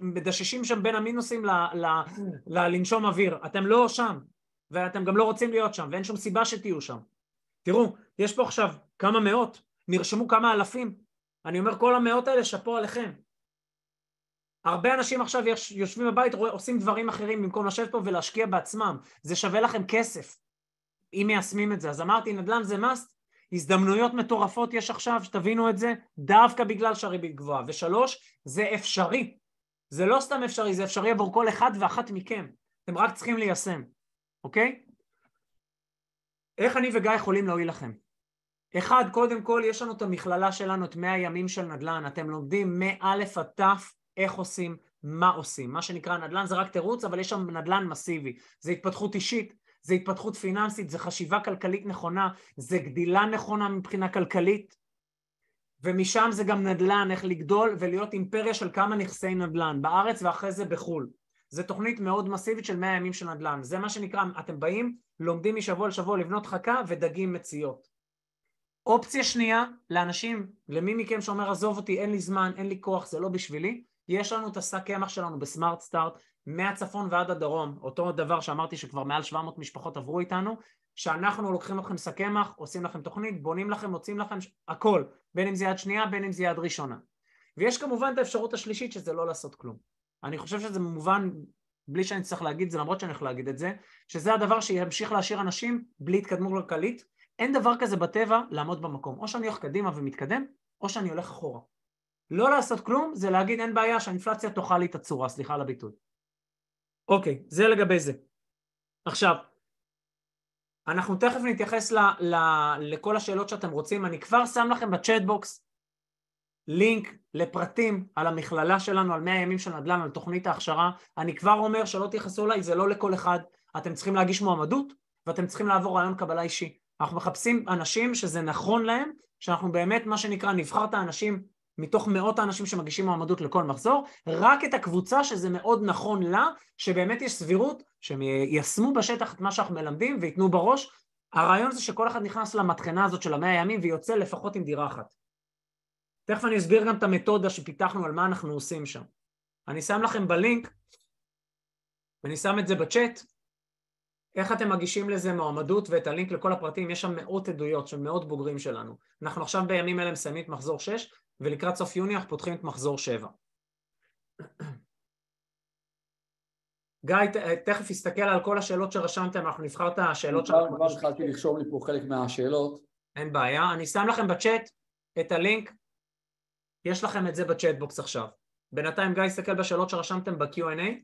מדששים שם בין המינוסים ללנשום אוויר. אתם לא שם, ואתם גם לא רוצים להיות שם, ואין שום סיבה שתהיו שם. תראו, יש פה עכשיו כמה מאות, נרשמו כמה אלפים. אני אומר, כל המאות האלה, שאפו עליכם. הרבה אנשים עכשיו יושבים בבית, עושים דברים אחרים במקום לשבת פה ולהשקיע בעצמם. זה שווה לכם כסף, אם מיישמים את זה. אז אמרתי, נדל"ן זה must, הזדמנויות מטורפות יש עכשיו, שתבינו את זה, דווקא בגלל שהריבית גבוהה. ושלוש, זה אפשרי. זה לא סתם אפשרי, זה אפשרי עבור כל אחד ואחת מכם. אתם רק צריכים ליישם, אוקיי? איך אני וגיא יכולים להועיל לכם? אחד, קודם כל, יש לנו את המכללה שלנו, את 100 ימים של נדל"ן. אתם לומדים מא' עד ת' איך עושים, מה עושים. מה שנקרא נדל"ן זה רק תירוץ, אבל יש שם נדל"ן מסיבי. זה התפתחות אישית, זה התפתחות פיננסית, זה חשיבה כלכלית נכונה, זה גדילה נכונה מבחינה כלכלית, ומשם זה גם נדל"ן, איך לגדול ולהיות אימפריה של כמה נכסי נדל"ן, בארץ ואחרי זה בחו"ל. זו תוכנית מאוד מסיבית של 100 ימים של נדל"ן. זה מה שנקרא, אתם באים, לומדים משבוע לשבוע לבנות חכה ודגים מציאות. אופציה שנייה, לאנשים, למי מכם שאומר עזוב אותי, אין לי זמן, אין לי כוח, זה לא בשבילי, יש לנו את השק קמח שלנו בסמארט סטארט, מהצפון ועד הדרום, אותו דבר שאמרתי שכבר מעל 700 משפחות עברו איתנו, שאנחנו לוקחים לכם שק קמח, עושים לכם תוכנית, בונים לכם, מוצאים לכם הכל, בין אם זה יד שנייה, בין אם זה יד ראשונה. ויש כמובן את האפשרות השלישית שזה לא לעשות כלום. אני חושב שזה מובן, בלי שאני צריך להגיד זה, למרות שאני הולך להגיד את זה, שזה הדבר שימשיך להשאיר אנשים בלי התקדמות כלכלית. אין דבר כזה בטבע לעמוד במקום. או שאני הולך קדימה ומתקדם, או שאני הולך אחורה. לא לעשות כלום זה להגיד אין בעיה שהאינפלציה תאכל לי את הצורה, סליחה על הביטוי. אוקיי, זה לגבי זה. עכשיו, אנחנו תכף נתייחס ל, ל, לכל השאלות שאתם רוצים, אני כבר שם לכם ב chat box לינק לפרטים על המכללה שלנו, על 100 ימים של נדל"ן, על תוכנית ההכשרה. אני כבר אומר שלא תייחסו אליי, זה לא לכל אחד. אתם צריכים להגיש מועמדות ואתם צריכים לעבור רעיון קבלה אישי. אנחנו מחפשים אנשים שזה נכון להם, שאנחנו באמת מה שנקרא נבחר את האנשים מתוך מאות האנשים שמגישים מועמדות לכל מחזור, רק את הקבוצה שזה מאוד נכון לה, שבאמת יש סבירות שהם יישמו בשטח את מה שאנחנו מלמדים וייתנו בראש. הרעיון זה שכל אחד נכנס למטחנה הזאת של המאה ימים ויוצא לפחות עם דירה אחת. תכף אני אסביר גם את המתודה שפיתחנו על מה אנחנו עושים שם. אני שם לכם בלינק, ואני שם את זה בצ'אט, איך אתם מגישים לזה מועמדות ואת הלינק לכל הפרטים, יש שם מאות עדויות של מאות בוגרים שלנו. אנחנו עכשיו בימים אלה מסיימים את מחזור 6, ולקראת סוף יוני אנחנו פותחים את מחזור 7. גיא, תכף יסתכל על כל השאלות שרשמתם, אנחנו נבחר את השאלות שאנחנו... כבר התחלתי לרשום לי פה חלק מהשאלות. אין בעיה, אני שם לכם בצ'אט את הלינק, יש לכם את זה בצ'אט בוקס עכשיו. בינתיים גיא יסתכל בשאלות שרשמתם ב-Q&A,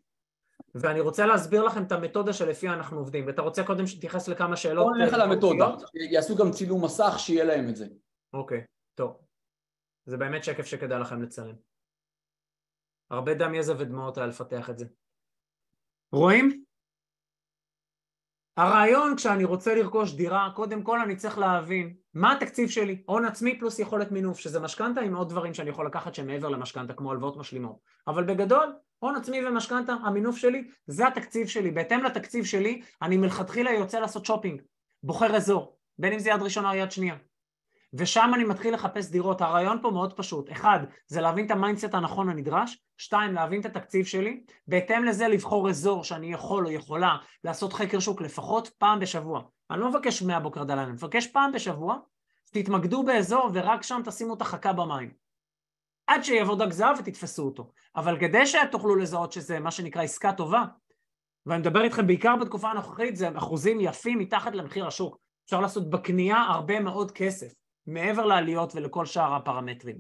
ואני רוצה להסביר לכם את המתודה שלפיה אנחנו עובדים, ואתה רוצה קודם שתתייחס לכמה שאלות? בוא נלך על המתודה, יעשו גם צילום מסך שיהיה להם את זה. אוקיי, טוב. זה באמת שקף שכדאי לכם לצלם. הרבה דם, יזע ודמעות היה לפתח את זה. רואים? הרעיון כשאני רוצה לרכוש דירה, קודם כל אני צריך להבין מה התקציב שלי, הון עצמי פלוס יכולת מינוף, שזה משכנתה עם עוד דברים שאני יכול לקחת שמעבר למשכנתה, כמו הלוואות משלימות. אבל בגדול, הון עצמי ומשכנתה, המינוף שלי, זה התקציב שלי. בהתאם לתקציב שלי, אני מלכתחילה יוצא לעשות שופינג, בוחר אזור, בין אם זה יד ראשונה או יד שנייה. ושם אני מתחיל לחפש דירות. הרעיון פה מאוד פשוט. אחד, זה להבין את ה mindset הנכון הנדרש. שתיים, להבין את התקציב שלי. בהתאם לזה לבחור אזור שאני יכול או יכולה לעשות חקר שוק לפחות פעם בשבוע. אני לא מבקש מהבוקר עד הלילה, אני מבקש פעם בשבוע, תתמקדו באזור ורק שם תשימו את החכה במים. עד שיעבוד הגזר ותתפסו אותו. אבל כדי שתוכלו לזהות שזה מה שנקרא עסקה טובה, ואני מדבר איתכם בעיקר בתקופה הנוכחית, זה אחוזים יפים מתחת למחיר השוק. אפשר לעשות בקנייה הרבה מאוד כסף. מעבר לעליות ולכל שאר הפרמטרים.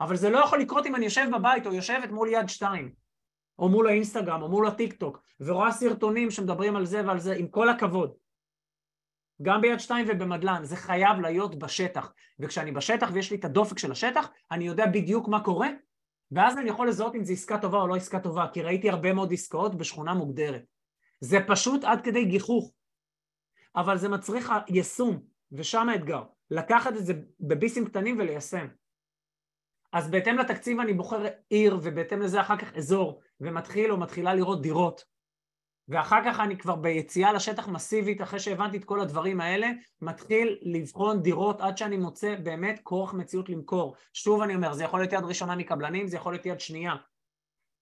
אבל זה לא יכול לקרות אם אני יושב בבית או יושבת מול יד שתיים, או מול האינסטגרם, או מול הטיק טוק, ורואה סרטונים שמדברים על זה ועל זה, עם כל הכבוד. גם ביד שתיים ובמדלן, זה חייב להיות בשטח. וכשאני בשטח ויש לי את הדופק של השטח, אני יודע בדיוק מה קורה, ואז אני יכול לזהות אם זו עסקה טובה או לא עסקה טובה, כי ראיתי הרבה מאוד עסקאות בשכונה מוגדרת. זה פשוט עד כדי גיחוך, אבל זה מצריך יישום, ושם האתגר. לקחת את זה בביסים קטנים וליישם. אז בהתאם לתקציב אני בוחר עיר ובהתאם לזה אחר כך אזור ומתחיל או מתחילה לראות דירות. ואחר כך אני כבר ביציאה לשטח מסיבית אחרי שהבנתי את כל הדברים האלה מתחיל לבחון דירות עד שאני מוצא באמת כורח מציאות למכור. שוב אני אומר זה יכול להיות יד ראשונה מקבלנים זה יכול להיות יד שנייה.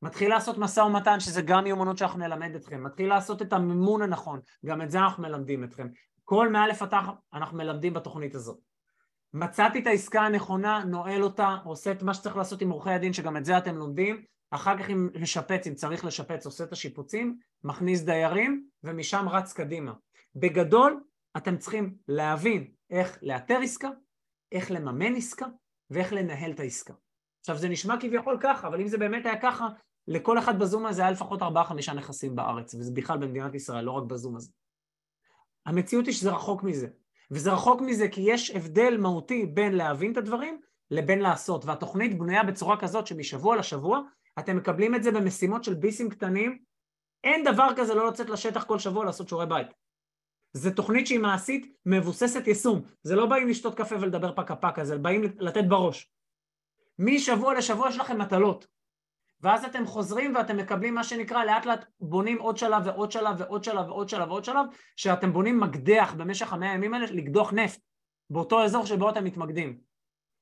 מתחיל לעשות משא ומתן שזה גם מיומנות שאנחנו נלמד אתכם. מתחיל לעשות את המימון הנכון גם את זה אנחנו מלמדים אתכם כל מאלף עד אנחנו מלמדים בתוכנית הזאת. מצאתי את העסקה הנכונה, נועל אותה, עושה את מה שצריך לעשות עם עורכי הדין, שגם את זה אתם לומדים, אחר כך אם לשפץ, אם צריך לשפץ, עושה את השיפוצים, מכניס דיירים, ומשם רץ קדימה. בגדול, אתם צריכים להבין איך לאתר עסקה, איך לממן עסקה, ואיך לנהל את העסקה. עכשיו זה נשמע כביכול ככה, אבל אם זה באמת היה ככה, לכל אחד בזום הזה היה לפחות 4-5 נכסים בארץ, וזה בכלל במדינת ישראל, לא רק בזום הזה. המציאות היא שזה רחוק מזה. וזה רחוק מזה כי יש הבדל מהותי בין להבין את הדברים לבין לעשות. והתוכנית בנויה בצורה כזאת שמשבוע לשבוע אתם מקבלים את זה במשימות של ביסים קטנים. אין דבר כזה לא לצאת לשטח כל שבוע לעשות שיעורי בית. זו תוכנית שהיא מעשית מבוססת יישום. זה לא באים לשתות קפה ולדבר פקה פקה, זה באים לתת בראש. משבוע לשבוע יש לכם מטלות. ואז אתם חוזרים ואתם מקבלים מה שנקרא לאט לאט בונים עוד שלב ועוד שלב ועוד שלב ועוד שלב ועוד שלב שאתם בונים מקדח במשך המאה הימים האלה לקדוח נפט באותו אזור שבו אתם מתמקדים.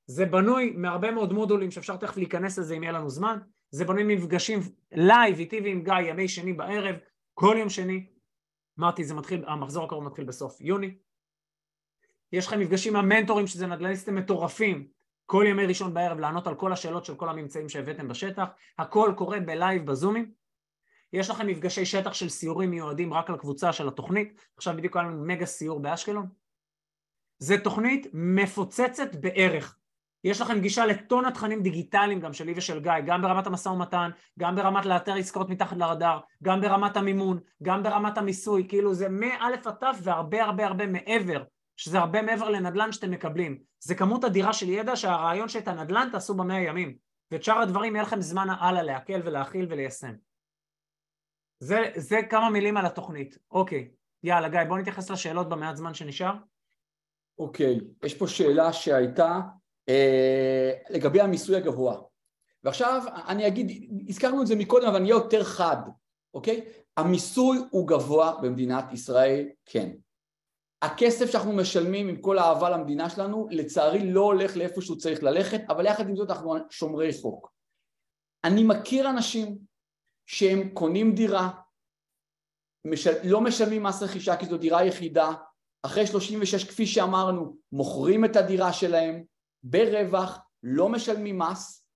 זה בנוי מהרבה מאוד מודולים שאפשר תכף להיכנס לזה אם יהיה לנו זמן. זה בנוי ממפגשים live איתי ועם גיא ימי שני בערב כל יום שני. אמרתי זה מתחיל, המחזור הקרוב מתחיל בסוף יוני. יש לכם מפגשים עם המנטורים שזה נדל"ניסטים מטורפים כל ימי ראשון בערב לענות על כל השאלות של כל הממצאים שהבאתם בשטח, הכל קורה ב live בזומים. יש לכם מפגשי שטח של סיורים מיועדים רק לקבוצה של התוכנית, עכשיו בדיוק היה לנו מגה סיור באשקלון. זה תוכנית מפוצצת בערך. יש לכם גישה לטון התכנים דיגיטליים גם שלי ושל גיא, גם ברמת המשא ומתן, גם ברמת לאתר עסקאות מתחת לרדאר, גם ברמת המימון, גם ברמת המיסוי, כאילו זה מא' עד ת' והרבה הרבה הרבה מעבר שזה הרבה מעבר לנדל"ן שאתם מקבלים. זה כמות אדירה של ידע שהרעיון שאת הנדל"ן תעשו במאה ימים, ואת שאר הדברים יהיה לכם זמן הלאה להקל ולהכיל וליישם. זה, זה כמה מילים על התוכנית. אוקיי, יאללה גיא, בוא נתייחס לשאלות במעט זמן שנשאר. אוקיי, יש פה שאלה שהייתה אה, לגבי המיסוי הגבוה. ועכשיו אני אגיד, הזכרנו את זה מקודם אבל אני אהיה יותר חד, אוקיי? המיסוי הוא גבוה במדינת ישראל, כן. הכסף שאנחנו משלמים עם כל האהבה למדינה שלנו לצערי לא הולך לאיפה שהוא צריך ללכת אבל יחד עם זאת אנחנו שומרי חוק. אני מכיר אנשים שהם קונים דירה, משל... לא משלמים מס רכישה כי זו דירה יחידה, אחרי 36 כפי שאמרנו מוכרים את הדירה שלהם ברווח, לא משלמים מס,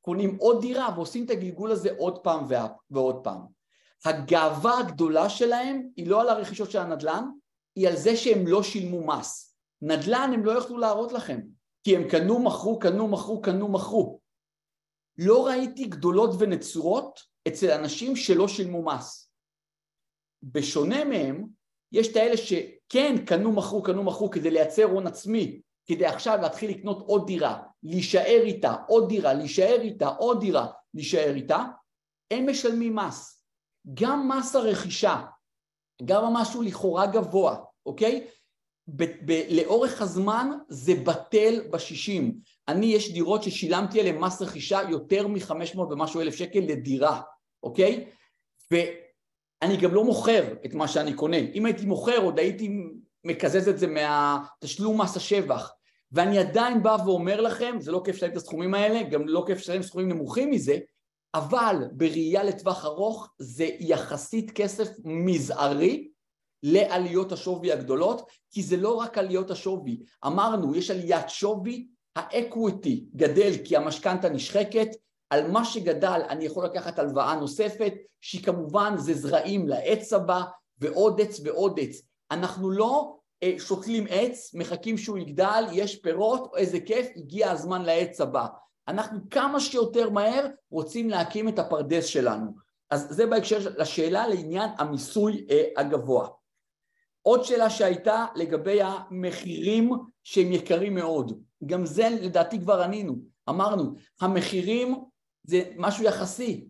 קונים עוד דירה ועושים את הגלגול הזה עוד פעם ועוד פעם. הגאווה הגדולה שלהם היא לא על הרכישות של הנדל"ן היא על זה שהם לא שילמו מס. נדל"ן הם לא יכלו להראות לכם, כי הם קנו, מכרו, קנו, מכרו, קנו, מכרו. לא ראיתי גדולות ונצורות אצל אנשים שלא שילמו מס. בשונה מהם, יש את האלה שכן קנו, מכרו, קנו, מכרו כדי לייצר הון עצמי, כדי עכשיו להתחיל לקנות עוד דירה, להישאר איתה, עוד דירה, להישאר איתה, עוד דירה, להישאר איתה, הם משלמים מס. גם מס הרכישה גם משהו לכאורה גבוה, אוקיי? ב- ב- לאורך הזמן זה בטל בשישים. אני, יש דירות ששילמתי עליהן מס רכישה יותר מ-500 ומשהו אלף שקל לדירה, אוקיי? ואני גם לא מוכר את מה שאני קונה. אם הייתי מוכר עוד הייתי מקזז את זה מהתשלום מס השבח. ואני עדיין בא ואומר לכם, זה לא כיף לשלם את הסכומים האלה, גם לא כיף לשלם סכומים נמוכים מזה, אבל בראייה לטווח ארוך זה יחסית כסף מזערי לעליות השווי הגדולות, כי זה לא רק עליות השווי. אמרנו, יש עליית שווי, האקוויטי גדל כי המשכנתה נשחקת, על מה שגדל אני יכול לקחת הלוואה נוספת, שהיא כמובן זה זרעים לעץ הבא, ועוד עץ ועוד עץ. אנחנו לא אה, שותלים עץ, מחכים שהוא יגדל, יש פירות, איזה כיף, הגיע הזמן לעץ הבא. אנחנו כמה שיותר מהר רוצים להקים את הפרדס שלנו. אז זה בהקשר לשאלה לעניין המיסוי אה, הגבוה. עוד שאלה שהייתה לגבי המחירים שהם יקרים מאוד. גם זה לדעתי כבר ענינו. אמרנו, המחירים זה משהו יחסי.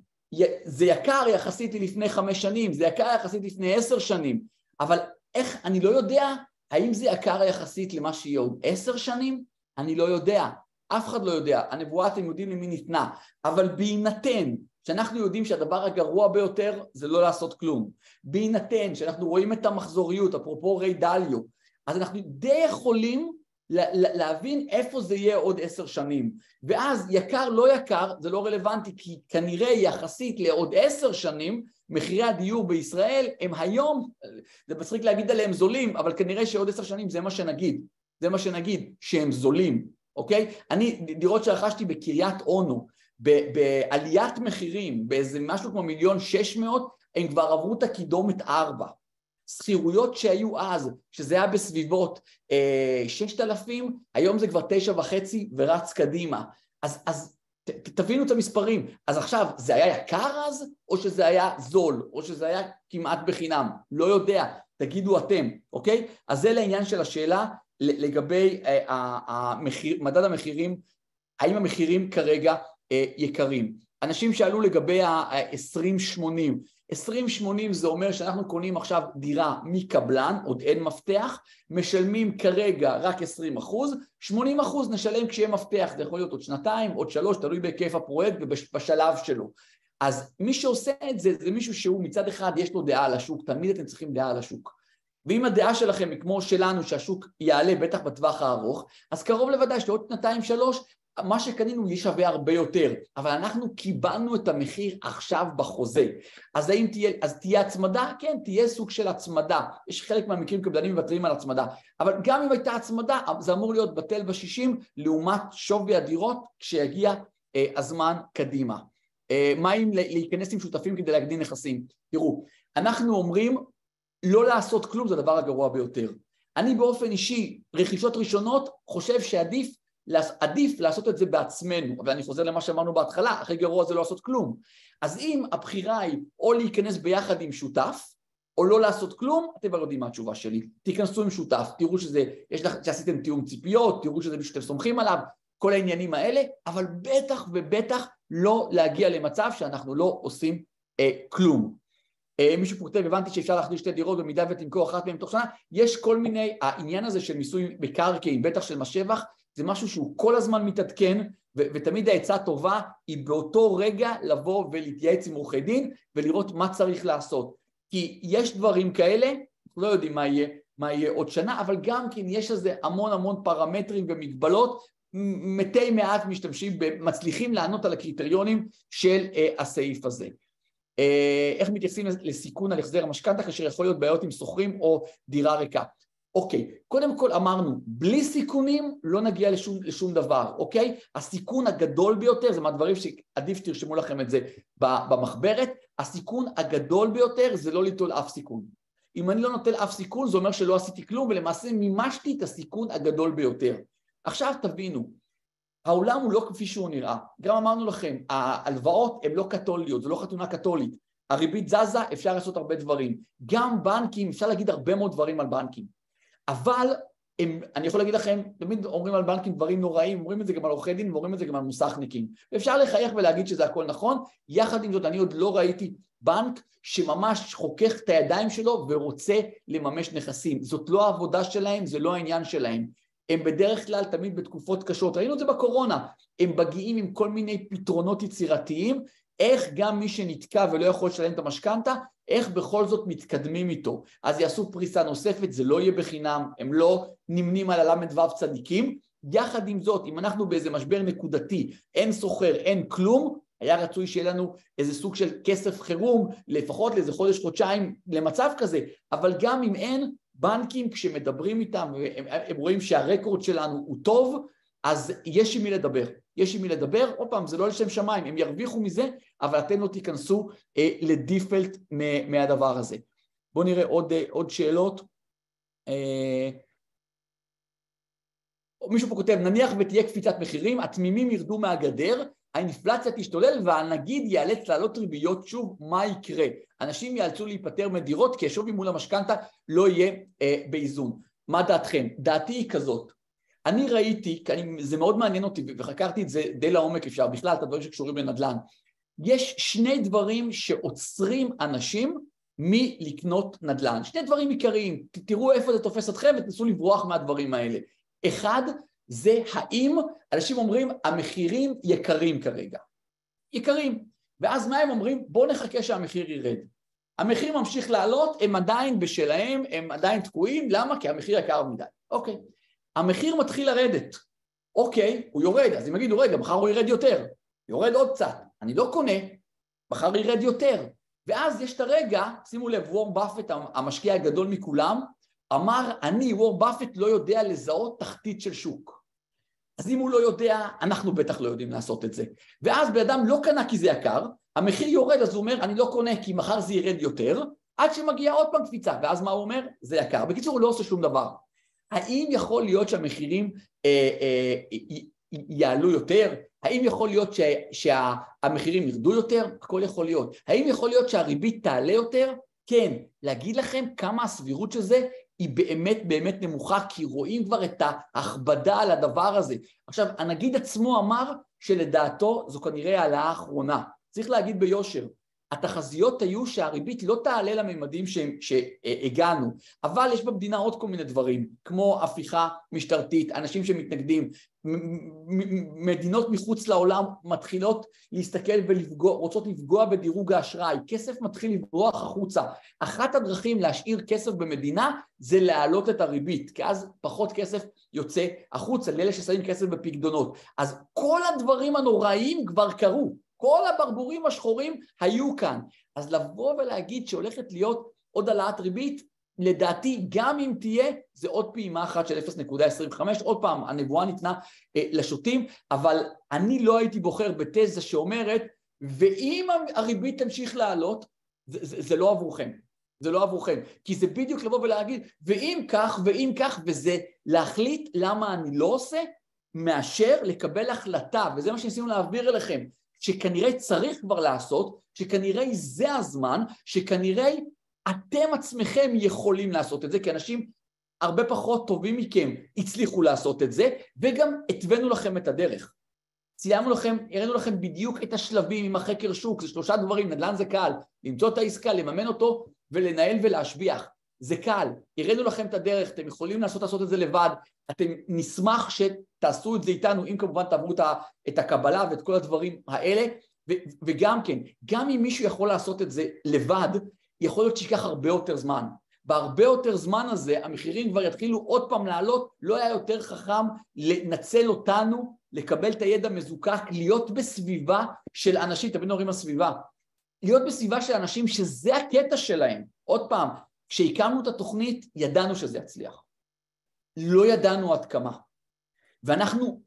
זה יקר יחסית ללפני חמש שנים, זה יקר יחסית לפני עשר שנים, אבל איך, אני לא יודע האם זה יקר יחסית למה שיהיה עוד עשר שנים? אני לא יודע. אף אחד לא יודע. הנבואה אתם יודעים למי ניתנה. אבל בהינתן שאנחנו יודעים שהדבר הגרוע ביותר זה לא לעשות כלום. בהינתן שאנחנו רואים את המחזוריות, אפרופו ריי דליו, אז אנחנו די יכולים להבין איפה זה יהיה עוד עשר שנים. ואז יקר לא יקר זה לא רלוונטי כי כנראה יחסית לעוד עשר שנים מחירי הדיור בישראל הם היום, זה מצחיק להגיד עליהם זולים, אבל כנראה שעוד עשר שנים זה מה שנגיד, זה מה שנגיד, שהם זולים, אוקיי? אני, דירות שרכשתי בקריית אונו, בעליית מחירים, באיזה משהו כמו מיליון שש מאות, הם כבר עברו את הקידומת ארבע. שכירויות שהיו אז, שזה היה בסביבות אה, ששת אלפים, היום זה כבר תשע וחצי ורץ קדימה. אז, אז ת, תבינו את המספרים. אז עכשיו, זה היה יקר אז, או שזה היה זול, או שזה היה כמעט בחינם? לא יודע, תגידו אתם, אוקיי? אז זה לעניין של השאלה לגבי אה, המחיר, מדד המחירים, האם המחירים כרגע אה, יקרים. אנשים שאלו לגבי ה-2080, 2080 זה אומר שאנחנו קונים עכשיו דירה מקבלן, עוד אין מפתח, משלמים כרגע רק 20 אחוז, 80 אחוז נשלם כשיהיה מפתח, זה יכול להיות עוד שנתיים, עוד שלוש, תלוי בהיקף הפרויקט ובשלב שלו. אז מי שעושה את זה, זה מישהו שהוא מצד אחד יש לו דעה על השוק, תמיד אתם צריכים דעה על השוק. ואם הדעה שלכם היא כמו שלנו שהשוק יעלה בטח בטווח הארוך, אז קרוב לוודאי שעוד שנתיים שלוש מה שקנינו יהיה שווה הרבה יותר, אבל אנחנו קיבלנו את המחיר עכשיו בחוזה. אז האם תהיה, אז תהיה הצמדה? כן, תהיה סוג של הצמדה. יש חלק מהמקרים קבלנים מוותרים על הצמדה, אבל גם אם הייתה הצמדה, זה אמור להיות בטל בשישים לעומת שווי הדירות כשיגיע אה, הזמן קדימה. אה, מה אם להיכנס עם שותפים כדי להגדיל נכסים? תראו, אנחנו אומרים לא לעשות כלום זה הדבר הגרוע ביותר. אני באופן אישי, רכישות ראשונות, חושב שעדיף עדיף לעשות את זה בעצמנו, אבל אני חוזר למה שאמרנו בהתחלה, הכי גרוע זה לא לעשות כלום. אז אם הבחירה היא או להיכנס ביחד עם שותף, או לא לעשות כלום, אתם כבר יודעים מה התשובה שלי. תיכנסו עם שותף, תראו שזה, יש לך, שעשיתם תיאום ציפיות, תראו שזה מישהו שאתם סומכים עליו, כל העניינים האלה, אבל בטח ובטח לא להגיע למצב שאנחנו לא עושים אה, כלום. אה, מישהו פה כותב, הבנתי שאפשר להחליש שתי דירות במידה ותמכור אחת מהן תוך שנה, יש כל מיני, העניין הזה של מיסוי מקרקעין, בטח של מס שבח, זה משהו שהוא כל הזמן מתעדכן ו- ותמיד העצה הטובה היא באותו רגע לבוא ולהתייעץ עם עורכי דין ולראות מה צריך לעשות כי יש דברים כאלה, אנחנו לא יודעים מה יהיה, מה יהיה עוד שנה, אבל גם כן יש לזה המון המון פרמטרים ומגבלות, מתי מעט משתמשים, מצליחים לענות על הקריטריונים של uh, הסעיף הזה. Uh, איך מתייחסים לסיכון על החזר המשכנתה כאשר יכול להיות בעיות עם שוכרים או דירה ריקה. אוקיי, קודם כל אמרנו, בלי סיכונים לא נגיע לשום, לשום דבר, אוקיי? הסיכון הגדול ביותר, זה מהדברים שעדיף שתרשמו לכם את זה במחברת, הסיכון הגדול ביותר זה לא ליטול אף סיכון. אם אני לא נוטל אף סיכון זה אומר שלא עשיתי כלום ולמעשה מימשתי את הסיכון הגדול ביותר. עכשיו תבינו, העולם הוא לא כפי שהוא נראה, גם אמרנו לכם, ההלוואות הן לא קתוליות, זו לא חתונה קתולית, הריבית זזה, אפשר לעשות הרבה דברים, גם בנקים, אפשר להגיד הרבה מאוד דברים על בנקים, אבל הם, אני יכול להגיד לכם, תמיד אומרים על בנקים דברים נוראים, אומרים את זה גם על עורכי דין ואומרים את זה גם על מוסכניקים. אפשר לחייך ולהגיד שזה הכל נכון, יחד עם זאת אני עוד לא ראיתי בנק שממש חוכך את הידיים שלו ורוצה לממש נכסים. זאת לא העבודה שלהם, זה לא העניין שלהם. הם בדרך כלל תמיד בתקופות קשות, ראינו את זה בקורונה, הם מגיעים עם כל מיני פתרונות יצירתיים, איך גם מי שנתקע ולא יכול לשלם את המשכנתה, איך בכל זאת מתקדמים איתו. אז יעשו פריסה נוספת, זה לא יהיה בחינם, הם לא נמנים על הל"ו צדיקים. יחד עם זאת, אם אנחנו באיזה משבר נקודתי, אין סוחר, אין כלום, היה רצוי שיהיה לנו איזה סוג של כסף חירום, לפחות לאיזה חודש-חודשיים למצב כזה, אבל גם אם אין, בנקים כשמדברים איתם, הם, הם רואים שהרקורד שלנו הוא טוב, אז יש עם מי לדבר. יש עם מי לדבר, עוד פעם, זה לא לשם שמיים, הם ירוויחו מזה, אבל אתם לא תיכנסו אה, לדיפלט מהדבר הזה. בואו נראה עוד, אה, עוד שאלות. אה, מישהו פה כותב, נניח ותהיה קפיצת מחירים, התמימים ירדו מהגדר, האינפלציה תשתולל והנגיד ייאלץ להעלות ריביות שוב, מה יקרה? אנשים ייאלצו להיפטר מדירות כי השווי מול המשכנתה לא יהיה אה, באיזון. מה דעתכם? דעתי היא כזאת, אני ראיתי, אני, זה מאוד מעניין אותי וחקרתי את זה די לעומק אפשר, בכלל את הדברים שקשורים לנדל"ן. יש שני דברים שעוצרים אנשים מלקנות נדל"ן, שני דברים עיקריים, תראו איפה זה תופס אתכם ותנסו לברוח מהדברים האלה. אחד, זה האם אנשים אומרים המחירים יקרים כרגע, יקרים, ואז מה הם אומרים? בואו נחכה שהמחיר ירד. המחיר ממשיך לעלות, הם עדיין בשלהם, הם עדיין תקועים, למה? כי המחיר יקר מדי. אוקיי. המחיר מתחיל לרדת. אוקיי, הוא יורד, אז אם יגידו, רגע, מחר הוא ירד יותר. יורד עוד קצת. אני לא קונה, מחר ירד יותר. ואז יש את הרגע, שימו לב, וור באפט, המשקיע הגדול מכולם, אמר, אני, וור באפט, לא יודע לזהות תחתית של שוק. אז אם הוא לא יודע, אנחנו בטח לא יודעים לעשות את זה. ואז בן אדם לא קנה כי זה יקר, המחיר יורד, אז הוא אומר, אני לא קונה כי מחר זה ירד יותר, עד שמגיעה עוד פעם קפיצה, ואז מה הוא אומר? זה יקר. בקיצור, הוא לא עושה שום דבר. האם יכול להיות שהמחירים אה, אה, יעלו יותר? האם יכול להיות שה, שהמחירים ירדו יותר? הכל יכול להיות. האם יכול להיות שהריבית תעלה יותר? כן. להגיד לכם כמה הסבירות של זה היא באמת באמת נמוכה, כי רואים כבר את ההכבדה על הדבר הזה. עכשיו, הנגיד עצמו אמר שלדעתו זו כנראה העלאה האחרונה. צריך להגיד ביושר, התחזיות היו שהריבית לא תעלה לממדים שהגענו, אבל יש במדינה עוד כל מיני דברים, כמו הפיכה משטרתית, אנשים שמתנגדים, מדינות מחוץ לעולם מתחילות להסתכל ורוצות לפגוע בדירוג האשראי, כסף מתחיל לברוח החוצה. אחת הדרכים להשאיר כסף במדינה זה להעלות את הריבית, כי אז פחות כסף יוצא החוצה לאלה ששמים כסף בפקדונות. אז כל הדברים הנוראיים כבר קרו, כל הברבורים השחורים היו כאן. אז לבוא ולהגיד שהולכת להיות עוד העלאת ריבית, לדעתי גם אם תהיה זה עוד פעימה אחת של 0.25, עוד פעם הנבואה ניתנה אה, לשוטים, אבל אני לא הייתי בוחר בתזה שאומרת ואם הריבית תמשיך לעלות זה, זה, זה לא עבורכם, זה לא עבורכם, כי זה בדיוק לבוא ולהגיד ואם כך ואם כך וזה להחליט למה אני לא עושה מאשר לקבל החלטה וזה מה שניסינו להעביר אליכם שכנראה צריך כבר לעשות, שכנראה זה הזמן, שכנראה אתם עצמכם יכולים לעשות את זה, כי אנשים הרבה פחות טובים מכם הצליחו לעשות את זה, וגם התווינו לכם את הדרך. ציינו לכם, הראינו לכם בדיוק את השלבים עם החקר שוק, זה שלושה דברים, נדל"ן זה קל, למצוא את העסקה, לממן אותו ולנהל ולהשביח, זה קל, הראינו לכם את הדרך, אתם יכולים לעשות, לעשות את זה לבד, אתם נשמח שתעשו את זה איתנו, אם כמובן תעברו את הקבלה ואת כל הדברים האלה, ו- וגם כן, גם אם מישהו יכול לעשות את זה לבד, יכול להיות שייקח הרבה יותר זמן. בהרבה יותר זמן הזה המחירים כבר יתחילו עוד פעם לעלות, לא היה יותר חכם לנצל אותנו, לקבל את הידע מזוקק, להיות בסביבה של אנשים, תמיד אומרים הסביבה, להיות בסביבה של אנשים שזה הקטע שלהם. עוד פעם, כשהקמנו את התוכנית ידענו שזה יצליח. לא ידענו עד כמה. ואנחנו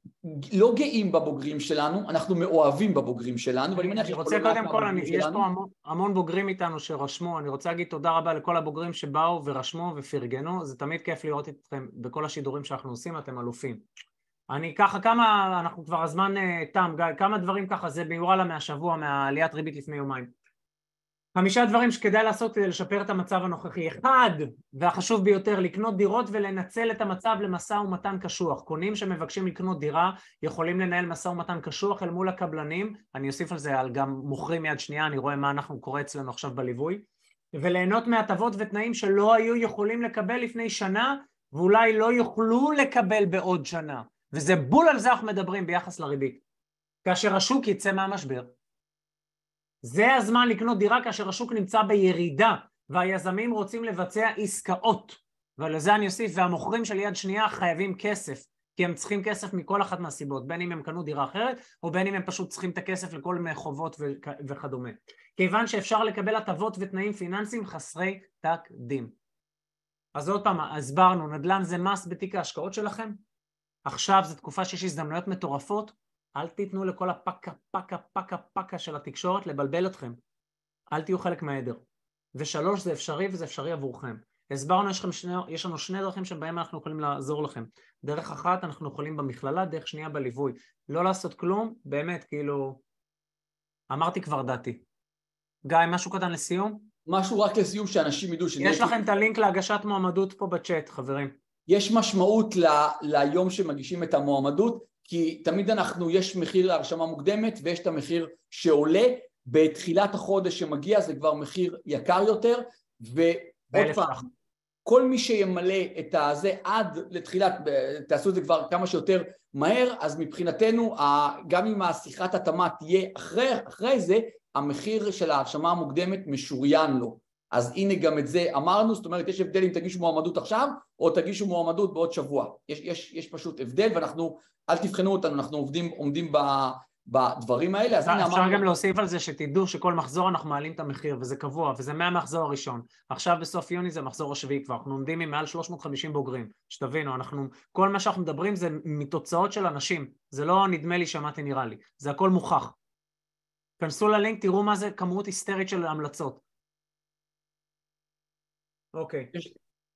לא גאים בבוגרים שלנו, אנחנו מאוהבים בבוגרים שלנו, ואני מניח אני רוצה קודם כל, אני, יש פה המון, המון בוגרים איתנו שרשמו, אני רוצה להגיד תודה רבה לכל הבוגרים שבאו ורשמו ופרגנו, זה תמיד כיף לראות אתכם בכל השידורים שאנחנו עושים, אתם אלופים. אני ככה, כמה, אנחנו כבר הזמן uh, תם, גיא, כמה דברים ככה, זה ביורלה מהשבוע, מהעליית ריבית לפני יומיים. חמישה דברים שכדאי לעשות כדי לשפר את המצב הנוכחי. אחד, והחשוב ביותר, לקנות דירות ולנצל את המצב למשא ומתן קשוח. קונים שמבקשים לקנות דירה יכולים לנהל משא ומתן קשוח אל מול הקבלנים, אני אוסיף על זה על גם מוכרים מיד שנייה, אני רואה מה אנחנו קורה אצלנו עכשיו בליווי, וליהנות מהטבות ותנאים שלא היו יכולים לקבל לפני שנה ואולי לא יוכלו לקבל בעוד שנה. וזה בול על זה אנחנו מדברים ביחס לריבית. כאשר השוק יצא מהמשבר. זה הזמן לקנות דירה כאשר השוק נמצא בירידה והיזמים רוצים לבצע עסקאות. ולזה אני אוסיף והמוכרים של יד שנייה חייבים כסף כי הם צריכים כסף מכל אחת מהסיבות בין אם הם קנו דירה אחרת או בין אם הם פשוט צריכים את הכסף לכל מיני חובות וכדומה. כיוון שאפשר לקבל הטבות ותנאים פיננסיים חסרי תקדים. אז עוד פעם הסברנו נדל"ן זה מס בתיק ההשקעות שלכם. עכשיו זו תקופה שיש הזדמנויות מטורפות אל תיתנו לכל הפקה פקה פקה פקה של התקשורת לבלבל אתכם. אל תהיו חלק מהעדר. ושלוש, זה אפשרי וזה אפשרי עבורכם. הסברנו, יש, שני, יש לנו שני דרכים שבהם אנחנו יכולים לעזור לכם. דרך אחת, אנחנו יכולים במכללה, דרך שנייה בליווי. לא לעשות כלום, באמת, כאילו... אמרתי כבר דעתי. גיא, משהו קטן לסיום? משהו רק לסיום, שאנשים ידעו ש... יש לכם את הלינק להגשת מועמדות פה בצ'אט, חברים. יש משמעות ל... ליום שמגישים את המועמדות, כי תמיד אנחנו, יש מחיר להרשמה מוקדמת ויש את המחיר שעולה, בתחילת החודש שמגיע זה כבר מחיר יקר יותר, ועוד פעם, כל מי שימלא את הזה עד לתחילת, תעשו את זה כבר כמה שיותר מהר, אז מבחינתנו גם אם השיחת התאמה תהיה אחרי, אחרי זה, המחיר של ההרשמה המוקדמת משוריין לו. אז הנה גם את זה אמרנו, זאת אומרת יש הבדל אם תגישו מועמדות עכשיו או תגישו מועמדות בעוד שבוע, יש, יש, יש פשוט הבדל ואנחנו, אל תבחנו אותנו, אנחנו עובדים, עומדים ב, בדברים האלה, אז הנה אמרנו... אפשר גם להוסיף על זה שתדעו שכל מחזור אנחנו מעלים את המחיר וזה קבוע וזה מהמחזור הראשון, עכשיו בסוף יוני זה המחזור השביעי כבר, אנחנו עומדים עם מעל 350 בוגרים, שתבינו, אנחנו, כל מה שאנחנו מדברים זה מתוצאות של אנשים, זה לא נדמה לי שמעתי נראה לי, זה הכל מוכח. כנסו ללינק, תראו מה זה כמות היסטרית של המלצות. אוקיי.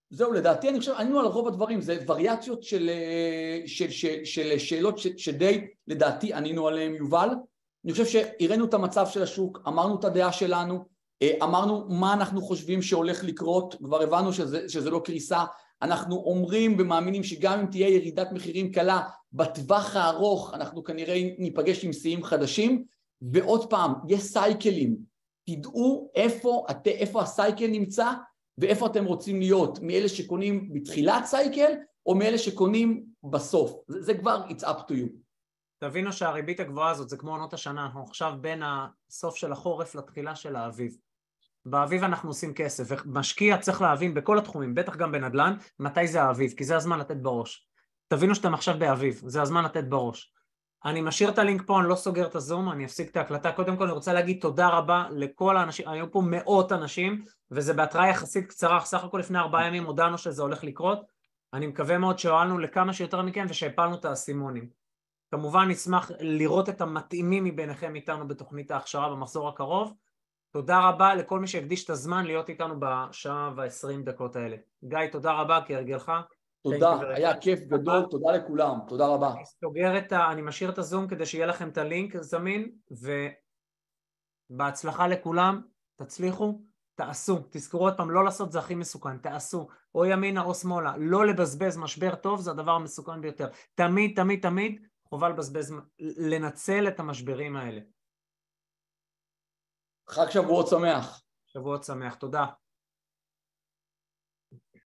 זהו, לדעתי אני חושב, ענינו על רוב הדברים, זה וריאציות של, של, של, של שאלות ש, שדי, לדעתי, ענינו עליהן, יובל. אני חושב שהראינו את המצב של השוק, אמרנו את הדעה שלנו, אה, אמרנו מה אנחנו חושבים שהולך לקרות, כבר הבנו שזה, שזה לא קריסה, אנחנו אומרים ומאמינים שגם אם תהיה ירידת מחירים קלה, בטווח הארוך אנחנו כנראה ניפגש עם שיאים חדשים, ועוד פעם, יש סייקלים, תדעו איפה, איפה ה cycle נמצא ואיפה אתם רוצים להיות, מאלה שקונים בתחילת cycle או מאלה שקונים בסוף, זה, זה כבר it's up to you. תבינו שהריבית הגבוהה הזאת זה כמו עונות השנה, אנחנו עכשיו בין הסוף של החורף לתחילה של האביב. באביב אנחנו עושים כסף, ומשקיע צריך להבין בכל התחומים, בטח גם בנדל"ן, מתי זה האביב, כי זה הזמן לתת בראש. תבינו שאתם עכשיו באביב, זה הזמן לתת בראש. אני משאיר את הלינק פה, אני לא סוגר את הזום, אני אפסיק את ההקלטה. קודם כל אני רוצה להגיד תודה רבה לכל האנשים, היו פה מאות אנשים, וזה בהתראה יחסית קצרה, סך הכל לפני ארבעה ימים הודענו שזה הולך לקרות. אני מקווה מאוד שהועלנו לכמה שיותר מכם ושהפלנו את האסימונים. כמובן נשמח לראות את המתאימים מביניכם איתנו בתוכנית ההכשרה במחזור הקרוב. תודה רבה לכל מי שהקדיש את הזמן להיות איתנו בשעה והעשרים דקות האלה. גיא, תודה רבה כהרגלך. תודה, היה כיף גדול, תודה לכולם, תודה רבה. אני סוגר את ה... אני משאיר את הזום כדי שיהיה לכם את הלינק זמין, ובהצלחה לכולם, תצליחו, תעשו, תזכרו עוד פעם, לא לעשות זה הכי מסוכן, תעשו, או ימינה או שמאלה, לא לבזבז משבר טוב זה הדבר המסוכן ביותר. תמיד, תמיד, תמיד חובה לבזבז, לנצל את המשברים האלה. חג שבועות שמח. שבועות שמח, תודה.